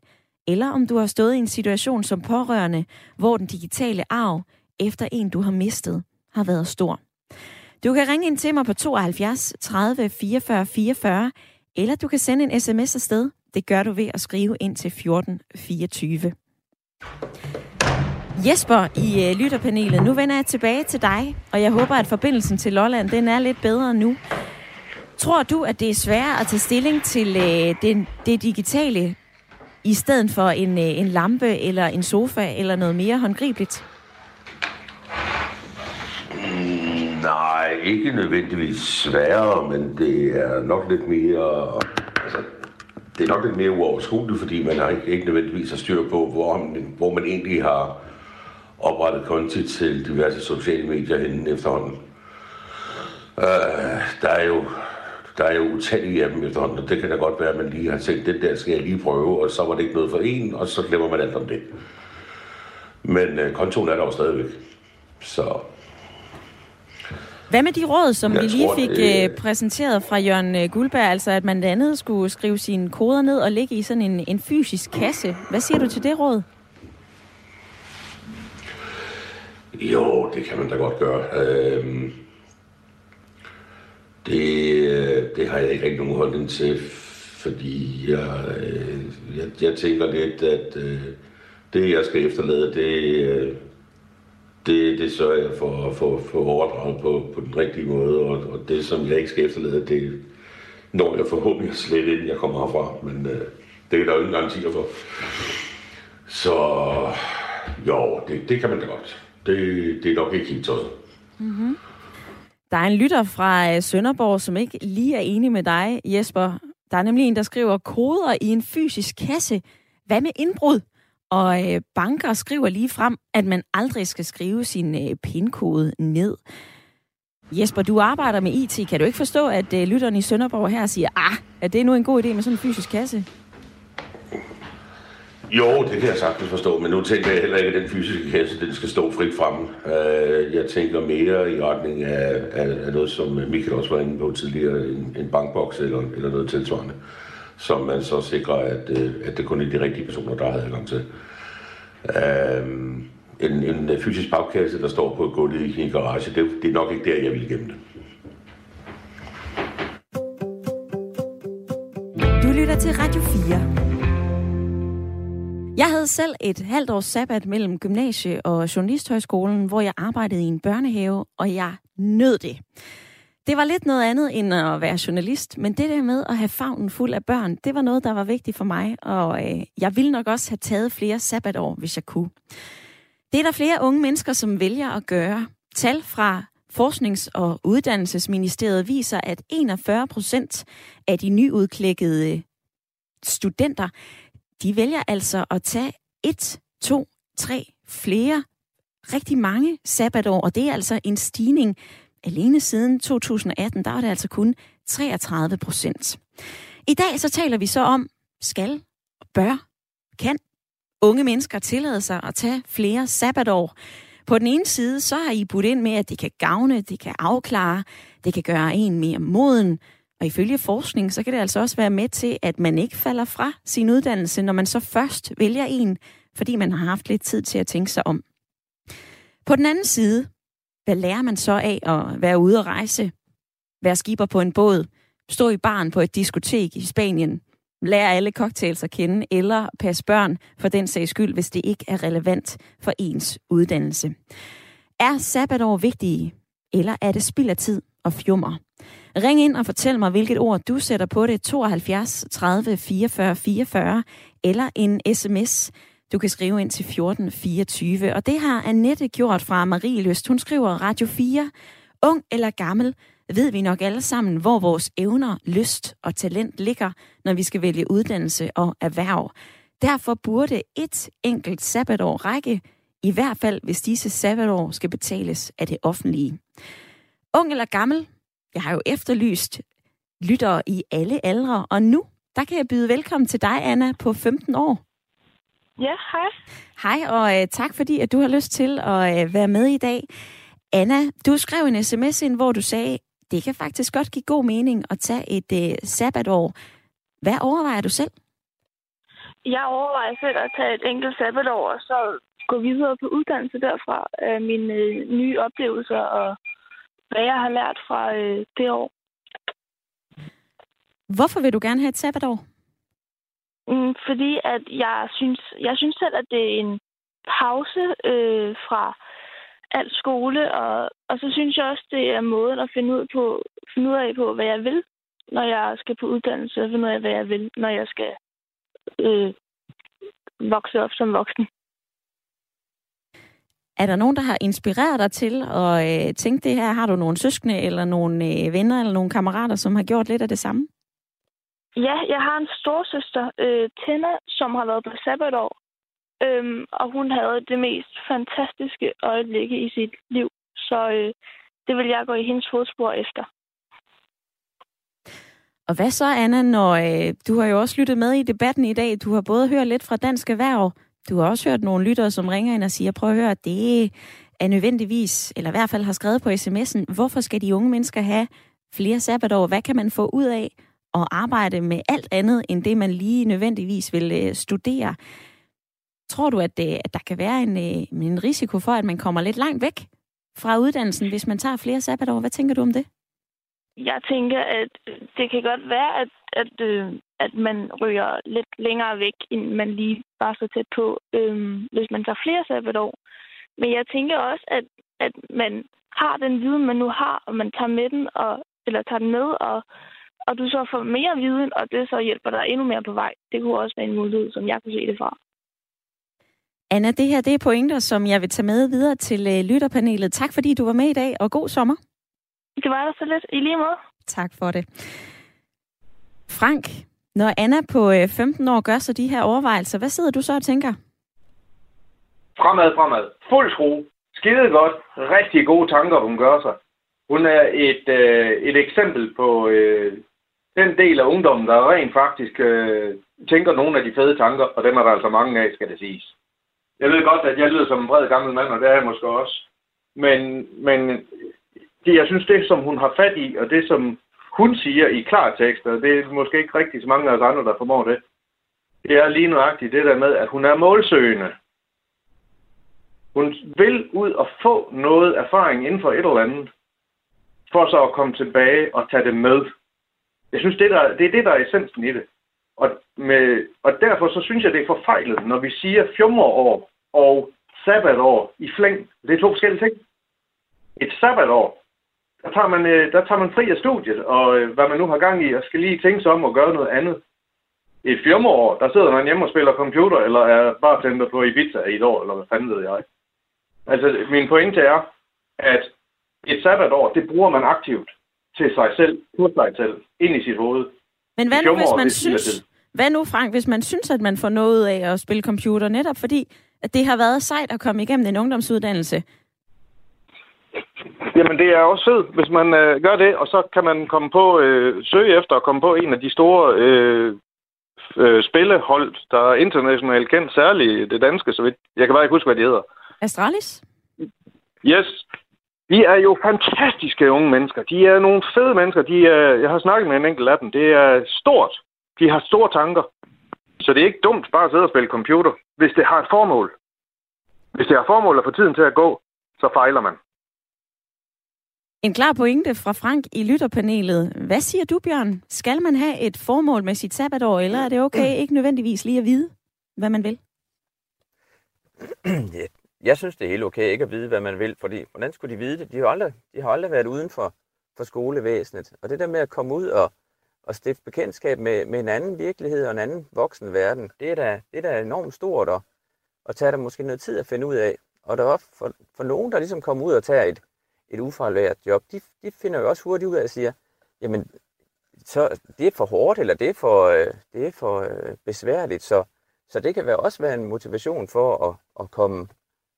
eller om du har stået i en situation som pårørende, hvor den digitale arv efter en, du har mistet, har været stor. Du kan ringe ind til mig på 72 30 44 44, eller du kan sende en sms afsted. Det gør du ved at skrive ind til 14 24. Jesper i øh, lytterpanelet, nu vender jeg tilbage til dig, og jeg håber, at forbindelsen til Lolland den er lidt bedre nu. Tror du, at det er sværere at tage stilling til øh, det, det digitale, i stedet for en, øh, en lampe eller en sofa eller noget mere håndgribeligt? Mm, nej, ikke nødvendigvis sværere, men det er nok lidt mere... Altså, det er nok lidt mere uoverskueligt, fordi man har ikke, ikke nødvendigvis har styr på, hvor, hvor man egentlig har oprettet konti til diverse sociale medier henne efterhånden. Uh, der er jo der er jo utallige af dem efterhånden, og det kan da godt være, at man lige har tænkt, den der skal jeg lige prøve, og så var det ikke noget for en, og så glemmer man alt om det. Men uh, kontoen er der jo stadigvæk. Så hvad med de råd, som jeg vi lige fik det... Øh, præsenteret fra Jørgen Guldberg, altså at man andet skulle skrive sine koder ned og ligge i sådan en, en fysisk kasse. Hvad siger du til det råd? Jo, det kan man da godt gøre. Øhm, det, øh, det har jeg ikke rigtig nogen holdning til, fordi jeg, øh, jeg, jeg tænker lidt, at øh, det, jeg skal efterlade, det, det, det sørger jeg for at få, få overdraget på, på den rigtige måde, og, og det, som jeg ikke skal efterlade, det når jeg forhåbentlig slet inden jeg kommer herfra, men øh, det er der jo ingen garantier for. Så jo, det, det kan man da godt. Det, det er nok ikke helt tøjet. Mm-hmm. Der er en lytter fra øh, Sønderborg, som ikke lige er enig med dig, Jesper. Der er nemlig en, der skriver koder i en fysisk kasse. Hvad med indbrud? Og øh, banker skriver lige frem, at man aldrig skal skrive sin øh, pindkode ned. Jesper, du arbejder med IT. Kan du ikke forstå, at øh, lytteren i Sønderborg her siger, ah, at det er nu en god idé med sådan en fysisk kasse? Jo, det kan jeg sagtens forstå, men nu tænker jeg heller ikke, at den fysiske kasse den skal stå frit fremme. Øh, jeg tænker mere i retning af, af, af noget, som Michael også var inde på tidligere, en, en bankboks eller, eller noget tilsvarende, som man så sikrer, at, øh, at det kun er de rigtige personer, der har adgang til. Øh, en, en fysisk bagkasse, der står på gulvet i en garage, det, det er nok ikke der, jeg vil gemme det. Du lytter til Radio 4. Jeg havde selv et halvt års sabbat mellem gymnasie og journalisthøjskolen, hvor jeg arbejdede i en børnehave, og jeg nød det. Det var lidt noget andet end at være journalist, men det der med at have favnen fuld af børn, det var noget, der var vigtigt for mig, og øh, jeg ville nok også have taget flere sabbatår, hvis jeg kunne. Det er der flere unge mennesker, som vælger at gøre. Tal fra Forsknings- og Uddannelsesministeriet viser, at 41 procent af de nyudklækkede studenter de vælger altså at tage et, to, tre, flere, rigtig mange sabbatår, og det er altså en stigning alene siden 2018, der var det altså kun 33 procent. I dag så taler vi så om, skal, bør, kan unge mennesker tillade sig at tage flere sabbatår. På den ene side, så har I budt ind med, at det kan gavne, det kan afklare, det kan gøre en mere moden, og ifølge forskning, så kan det altså også være med til, at man ikke falder fra sin uddannelse, når man så først vælger en, fordi man har haft lidt tid til at tænke sig om. På den anden side, hvad lærer man så af at være ude og rejse? Være skipper på en båd? Stå i baren på et diskotek i Spanien? Lære alle cocktails at kende? Eller passe børn for den sags skyld, hvis det ikke er relevant for ens uddannelse? Er sabbatår vigtige? Eller er det spild af tid og fjummer? Ring ind og fortæl mig, hvilket ord du sætter på det. 72 30 44 44 eller en sms. Du kan skrive ind til 14 24. Og det har Annette gjort fra Marie Løst. Hun skriver Radio 4. Ung eller gammel, ved vi nok alle sammen, hvor vores evner, lyst og talent ligger, når vi skal vælge uddannelse og erhverv. Derfor burde et enkelt sabbatår række, i hvert fald hvis disse sabbatår skal betales af det offentlige. Ung eller gammel, jeg har jo efterlyst lyttere i alle aldre, og nu, der kan jeg byde velkommen til dig, Anna, på 15 år. Ja, hej. Hej, og uh, tak fordi, at du har lyst til at uh, være med i dag. Anna, du skrev en sms ind, hvor du sagde, det kan faktisk godt give god mening at tage et uh, sabbatår. Hvad overvejer du selv? Jeg overvejer selv at tage et enkelt sabbatår, og så gå videre på uddannelse derfra. Uh, mine uh, nye oplevelser og hvad jeg har lært fra øh, det år. Hvorfor vil du gerne have et sabbatår? Mm, fordi at jeg synes, jeg synes selv, at det er en pause øh, fra alt skole, og, og så synes jeg også, det er måden at finde ud, på, finde ud af på, hvad jeg vil, når jeg skal på uddannelse, og finde ud af, hvad jeg vil, når jeg skal øh, vokse op som voksen. Er der nogen, der har inspireret dig til at øh, tænke det her? Har du nogle søskende, eller nogle øh, venner, eller nogle kammerater, som har gjort lidt af det samme? Ja, jeg har en storsøster, øh, Tina, som har været på sabbatår. Øhm, og hun havde det mest fantastiske øjeblikke i sit liv. Så øh, det vil jeg gå i hendes fodspor efter. Og hvad så, Anna, når øh, du har jo også lyttet med i debatten i dag. Du har både hørt lidt fra Dansk Erhverv, du har også hørt nogle lyttere, som ringer ind og siger, prøv at høre, det er nødvendigvis, eller i hvert fald har skrevet på sms'en, hvorfor skal de unge mennesker have flere sabbatår? Hvad kan man få ud af at arbejde med alt andet, end det man lige nødvendigvis vil øh, studere? Tror du, at, det, at der kan være en, øh, en risiko for, at man kommer lidt langt væk fra uddannelsen, hvis man tager flere sabbatår? Hvad tænker du om det? jeg tænker, at det kan godt være, at, at, øh, at man ryger lidt længere væk, end man lige var så tæt på, øh, hvis man tager flere sabbatår. Men jeg tænker også, at, at man har den viden, man nu har, og man tager med den, og, eller tager den med, og, og du så får mere viden, og det så hjælper dig endnu mere på vej. Det kunne også være en mulighed, som jeg kunne se det fra. Anna, det her det er pointer, som jeg vil tage med videre til øh, lytterpanelet. Tak fordi du var med i dag, og god sommer. Det var så lidt. I lige måde. Tak for det. Frank, når Anna på øh, 15 år gør så de her overvejelser, hvad sidder du så og tænker? Fremad, fremad. Fuld skrue. Skide godt. Rigtig gode tanker, hun gør sig. Hun er et, øh, et eksempel på øh, den del af ungdommen, der rent faktisk øh, tænker nogle af de fede tanker, og dem er der altså mange af, skal det siges. Jeg ved godt, at jeg lyder som en bred gammel mand, og det er jeg måske også. Men, men det, jeg synes, det som hun har fat i, og det som hun siger i klartekst, og det er måske ikke rigtig så mange af os andre, der formår det, det er lige nøjagtigt det der med, at hun er målsøgende. Hun vil ud og få noget erfaring inden for et eller andet, for så at komme tilbage og tage det med. Jeg synes, det, der, det er det, der er essensen i det. Og, med, og derfor så synes jeg, det er forfejlet, når vi siger fjummerår og sabbatår i flæng. Det er to forskellige ting. Et sabbatår, der tager man, øh, der tager man fri af studiet, og øh, hvad man nu har gang i, og skal lige tænke sig om at gøre noget andet. I et firmaår, der sidder man hjemme og spiller computer, eller er bare tændt på Ibiza i et år, eller hvad fanden ved jeg. Altså, min pointe er, at et sabbatår, det bruger man aktivt til sig selv, på sig selv, ind i sit hoved. Men hvad nu, hvis man synes, hvad nu, Frank, hvis man synes, at man får noget af at spille computer, netop fordi, at det har været sejt at komme igennem en ungdomsuddannelse? Jamen, det er også fedt, hvis man øh, gør det, og så kan man komme på, øh, søge efter at komme på en af de store øh, øh, spillehold, der er internationalt kendt, særligt det danske, så vidt. Jeg kan bare ikke huske, hvad de hedder. Astralis? Yes. De er jo fantastiske unge mennesker. De er nogle fede mennesker. De er, jeg har snakket med en enkelt af dem. Det er stort. De har store tanker. Så det er ikke dumt bare at sidde og spille computer, hvis det har et formål. Hvis det har formål at få tiden til at gå, så fejler man. En klar pointe fra Frank i lytterpanelet. Hvad siger du, Bjørn? Skal man have et formål med sit sabbatår, eller er det okay ikke nødvendigvis lige at vide, hvad man vil? Ja, jeg synes, det er helt okay ikke at vide, hvad man vil, fordi hvordan skulle de vide det? De har aldrig, de har aldrig været uden for, for skolevæsenet. Og det der med at komme ud og, og stifte bekendtskab med, med en anden virkelighed og en anden voksen verden, det er da, det er da enormt stort, og, og tager der måske noget tid at finde ud af. Og der er for, for nogen, der ligesom kommer ud og tager et, et ufaglært job, de, de finder jo også hurtigt ud af at sige, jamen, så det er for hårdt, eller det er for, øh, det er for øh, besværligt, så, så det kan være også være en motivation for at, at komme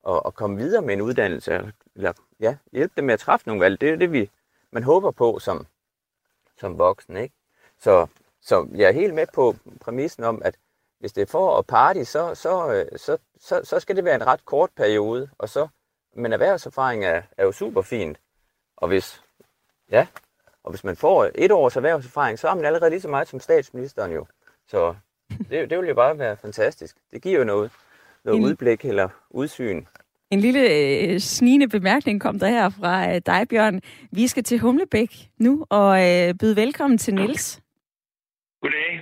og, og komme videre med en uddannelse, eller ja, hjælpe dem med at træffe nogle valg. Det er det, vi, man håber på som, som voksen. Ikke? Så, så jeg er helt med på præmissen om, at hvis det er for at party, så, så, øh, så, så, så skal det være en ret kort periode, og så, men erhvervserfaring er, er jo super fint. Og hvis, ja, og hvis man får et års erhvervserfaring, så har man allerede lige så meget som statsministeren jo. Så det, det vil jo bare være fantastisk. Det giver jo noget noget en, udblik eller udsyn. En lille øh, snigende bemærkning kom der her fra øh, dig, Bjørn. Vi skal til Humlebæk nu og øh, byde velkommen til Niels. Goddag.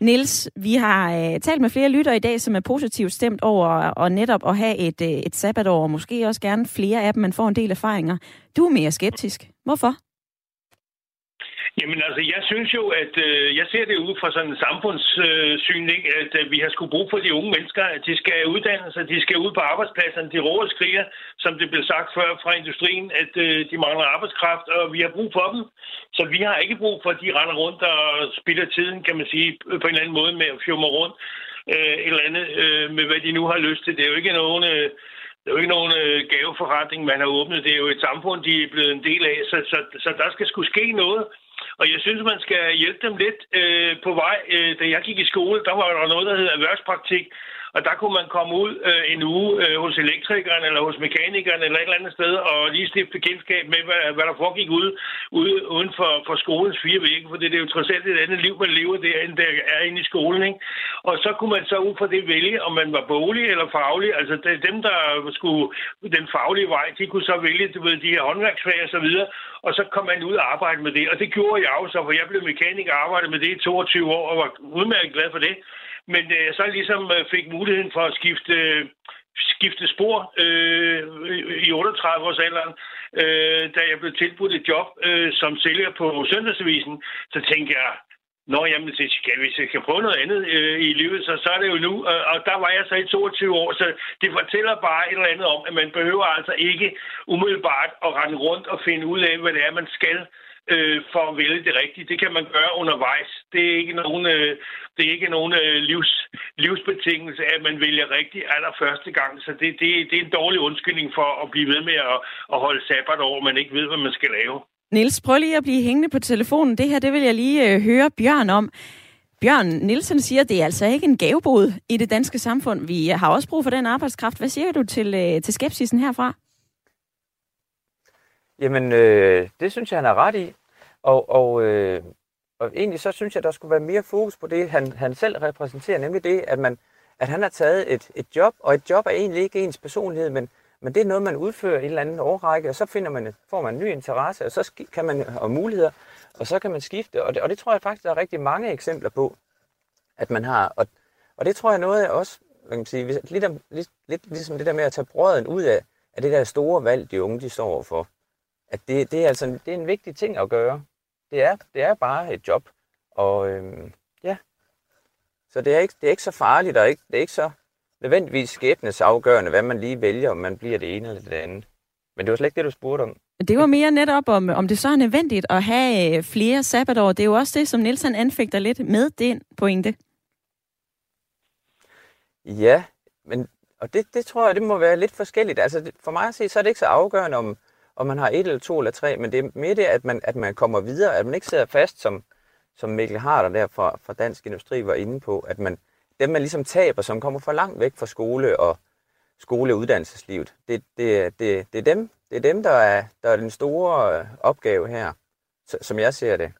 Nils, vi har øh, talt med flere lytter i dag, som er positivt stemt over og netop at have et, øh, et sabbatår, og måske også gerne flere af dem, man får en del erfaringer. Du er mere skeptisk. Hvorfor? Jamen altså, jeg synes jo, at øh, jeg ser det ud fra sådan en samfundssyn, øh, at øh, vi har skulle brug for de unge mennesker, at de skal uddanne sig, de skal ud på arbejdspladserne, de råder skriger, som det blev sagt før fra industrien, at øh, de mangler arbejdskraft, og vi har brug for dem. Så vi har ikke brug for, at de render rundt og spilder tiden, kan man sige, på en eller anden måde med at fjumre rundt øh, et eller andet øh, med, hvad de nu har lyst til. Det er jo ikke nogen... Øh, det er jo ikke nogen øh, gaveforretning, man har åbnet. Det er jo et samfund, de er blevet en del af. Så, så, så der skal skulle ske noget. Og jeg synes, man skal hjælpe dem lidt øh, på vej. Øh, da jeg gik i skole, der var der noget, der hed erhvervspraktik. Og der kunne man komme ud øh, en uge øh, hos elektrikeren eller hos mekanikeren eller et eller andet sted og lige stifte kendskab med, hvad, hvad der foregik ude, ude uden for, for skolens fire vægge, for det er jo trods alt et andet liv, man lever der, end der er inde i skolen. Ikke? Og så kunne man så ud fra det vælge, om man var bolig eller faglig. Altså det, dem, der skulle den faglige vej, de kunne så vælge du ved, de her håndværksfag og så videre, og så kom man ud og arbejde med det. Og det gjorde jeg også, for jeg blev mekaniker og arbejdede med det i 22 år og var udmærket glad for det. Men øh, så ligesom øh, fik muligheden for at skifte, øh, skifte spor øh, i 38 års alderen, øh, da jeg blev tilbudt et job øh, som sælger på Søndagsavisen, så tænkte jeg, Nå, jamen, det skal, hvis jeg kan prøve noget andet øh, i livet, så, så er det jo nu. Øh, og der var jeg så i 22 år, så det fortæller bare et eller andet om, at man behøver altså ikke umiddelbart at rende rundt og finde ud af, hvad det er, man skal øh, for at vælge det rigtige. Det kan man gøre undervejs. Det er ikke nogen, øh, det er ikke nogen øh, livs, livsbetingelse, at man vælger rigtigt allerførste gang. Så det, det, det er en dårlig undskyldning for at blive ved med at, at holde sabbat over, man ikke ved, hvad man skal lave. Nils, prøv lige at blive hængende på telefonen. Det her, det vil jeg lige øh, høre Bjørn om. Bjørn Nielsen siger, at det er altså ikke en gavebod i det danske samfund. Vi har også brug for den arbejdskraft. Hvad siger du til, øh, til skepsisen herfra? Jamen, øh, det synes jeg, han er ret i. Og, og, øh, og egentlig så synes jeg, der skulle være mere fokus på det, han, han selv repræsenterer, nemlig det, at, man, at han har taget et, et job, og et job er egentlig ikke ens personlighed, men, men det er noget, man udfører i en eller anden årrække, og så finder man, får man en ny interesse, og så kan man og muligheder, og så kan man skifte. Og det, og det tror jeg faktisk, der er rigtig mange eksempler på, at man har. Og, og det tror jeg noget af også, man kan sige, lidt, om, lidt, lidt ligesom det der med at tage brøden ud af, af det der store valg, de unge de står overfor. At det, det, er altså det er en vigtig ting at gøre. Det er, det er bare et job. Og øhm, ja, så det er, ikke, det er ikke så farligt, og ikke, det er ikke så nødvendigvis skæbnesafgørende, hvad man lige vælger, om man bliver det ene eller det andet. Men det var slet ikke det, du spurgte om. Det var mere netop om, om det så er nødvendigt at have øh, flere sabbatår. Det er jo også det, som Nielsen anfægter lidt med den pointe. Ja, men, og det, det tror jeg, det må være lidt forskelligt. Altså, for mig at se, så er det ikke så afgørende, om, og man har et eller to eller tre, men det er mere det, at man, at man kommer videre, at man ikke sidder fast, som, som Mikkel Harder der fra, fra Dansk Industri var inde på, at man, dem man ligesom taber, som kommer for langt væk fra skole og skole- og uddannelseslivet, det, det, det, det, er dem, det er dem, der er, der er den store øh, opgave her, som jeg ser det.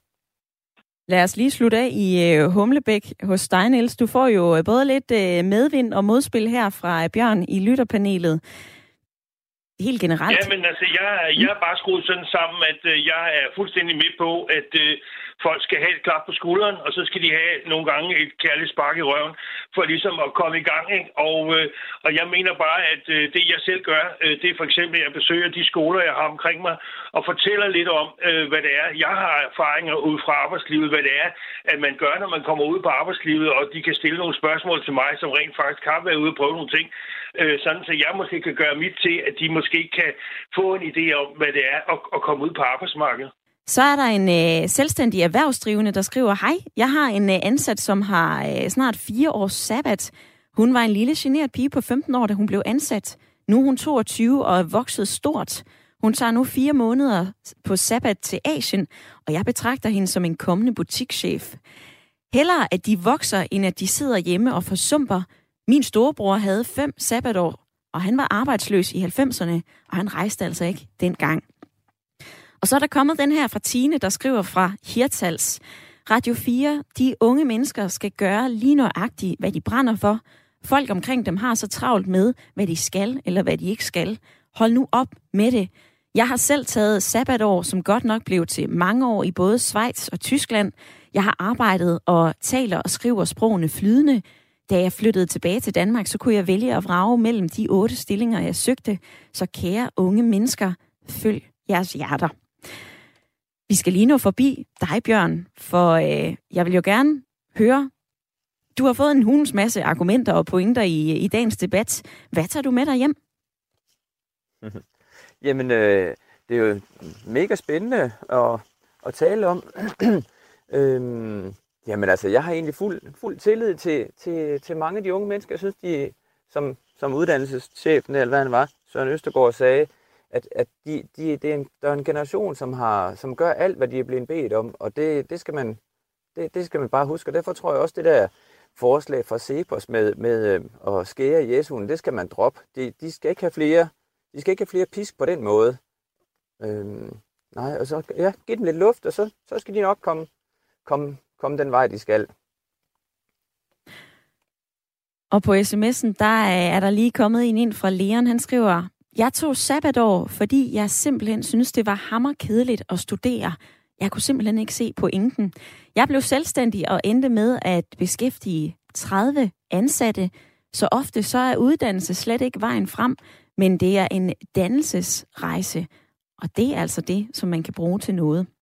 Lad os lige slutte af i øh, Humlebæk hos dig, Niels. Du får jo øh, både lidt medvind og modspil her fra Bjørn i lytterpanelet. Helt generelt. Ja, men altså, jeg, jeg er bare skruet sådan sammen, at øh, jeg er fuldstændig med på, at øh, folk skal have et klap på skulderen, og så skal de have nogle gange et kærligt spark i røven, for ligesom at komme i gang. Ikke? Og, øh, og jeg mener bare, at øh, det jeg selv gør, øh, det er for eksempel, at jeg besøger de skoler, jeg har omkring mig, og fortæller lidt om, øh, hvad det er. Jeg har erfaringer ud fra arbejdslivet, hvad det er, at man gør, når man kommer ud på arbejdslivet, og de kan stille nogle spørgsmål til mig, som rent faktisk har været ude og prøve nogle ting, øh, sådan så jeg måske kan gøre mit til, at de måske kan få en idé om, hvad det er at, at komme ud på arbejdsmarkedet. Så er der en øh, selvstændig erhvervsdrivende, der skriver, Hej, jeg har en øh, ansat, som har øh, snart fire års sabbat. Hun var en lille generet pige på 15 år, da hun blev ansat. Nu er hun 22 og er vokset stort. Hun tager nu fire måneder på sabbat til Asien, og jeg betragter hende som en kommende butikschef. Hellere at de vokser, end at de sidder hjemme og forsumper. Min storebror havde fem sabbatår, og han var arbejdsløs i 90'erne, og han rejste altså ikke dengang. Og så er der kommet den her fra Tine, der skriver fra Hirtals. Radio 4, de unge mennesker skal gøre lige nøjagtigt, hvad de brænder for. Folk omkring dem har så travlt med, hvad de skal eller hvad de ikke skal. Hold nu op med det. Jeg har selv taget sabbatår, som godt nok blev til mange år i både Schweiz og Tyskland. Jeg har arbejdet og taler og skriver sprogene flydende. Da jeg flyttede tilbage til Danmark, så kunne jeg vælge at vrage mellem de otte stillinger, jeg søgte. Så kære unge mennesker, følg jeres hjerter. Vi skal lige nå forbi dig, Bjørn, for øh, jeg vil jo gerne høre, du har fået en hunds masse argumenter og pointer i, øh, i dagens debat. Hvad tager du med dig hjem? (laughs) Jamen, øh, det er jo mega spændende at, at tale om. (clears throat) øhm, jamen altså, jeg har egentlig fuld, fuld tillid til, til, til mange af de unge mennesker. Jeg synes, de, som, som uddannelseschefen, eller hvad han var, Søren Østergaard sagde, at, at de, de, det er en, der er en generation, som, har, som gør alt, hvad de er blevet bedt om, og det, det, skal man, det, det skal man bare huske. Og derfor tror jeg også, det der forslag fra Cepos med, med øh, at skære Jesuen, det skal man droppe. De, de, skal ikke have flere, de skal ikke have flere pisk på den måde. Øhm, nej, og så ja, giv dem lidt luft, og så, så skal de nok komme, komme, komme den vej, de skal. Og på sms'en, der øh, er der lige kommet en ind fra Leon. Han skriver, jeg tog sabbatår, fordi jeg simpelthen synes, det var hammer kedeligt at studere. Jeg kunne simpelthen ikke se pointen. Jeg blev selvstændig og endte med at beskæftige 30 ansatte. Så ofte så er uddannelse slet ikke vejen frem, men det er en dannelsesrejse. Og det er altså det, som man kan bruge til noget.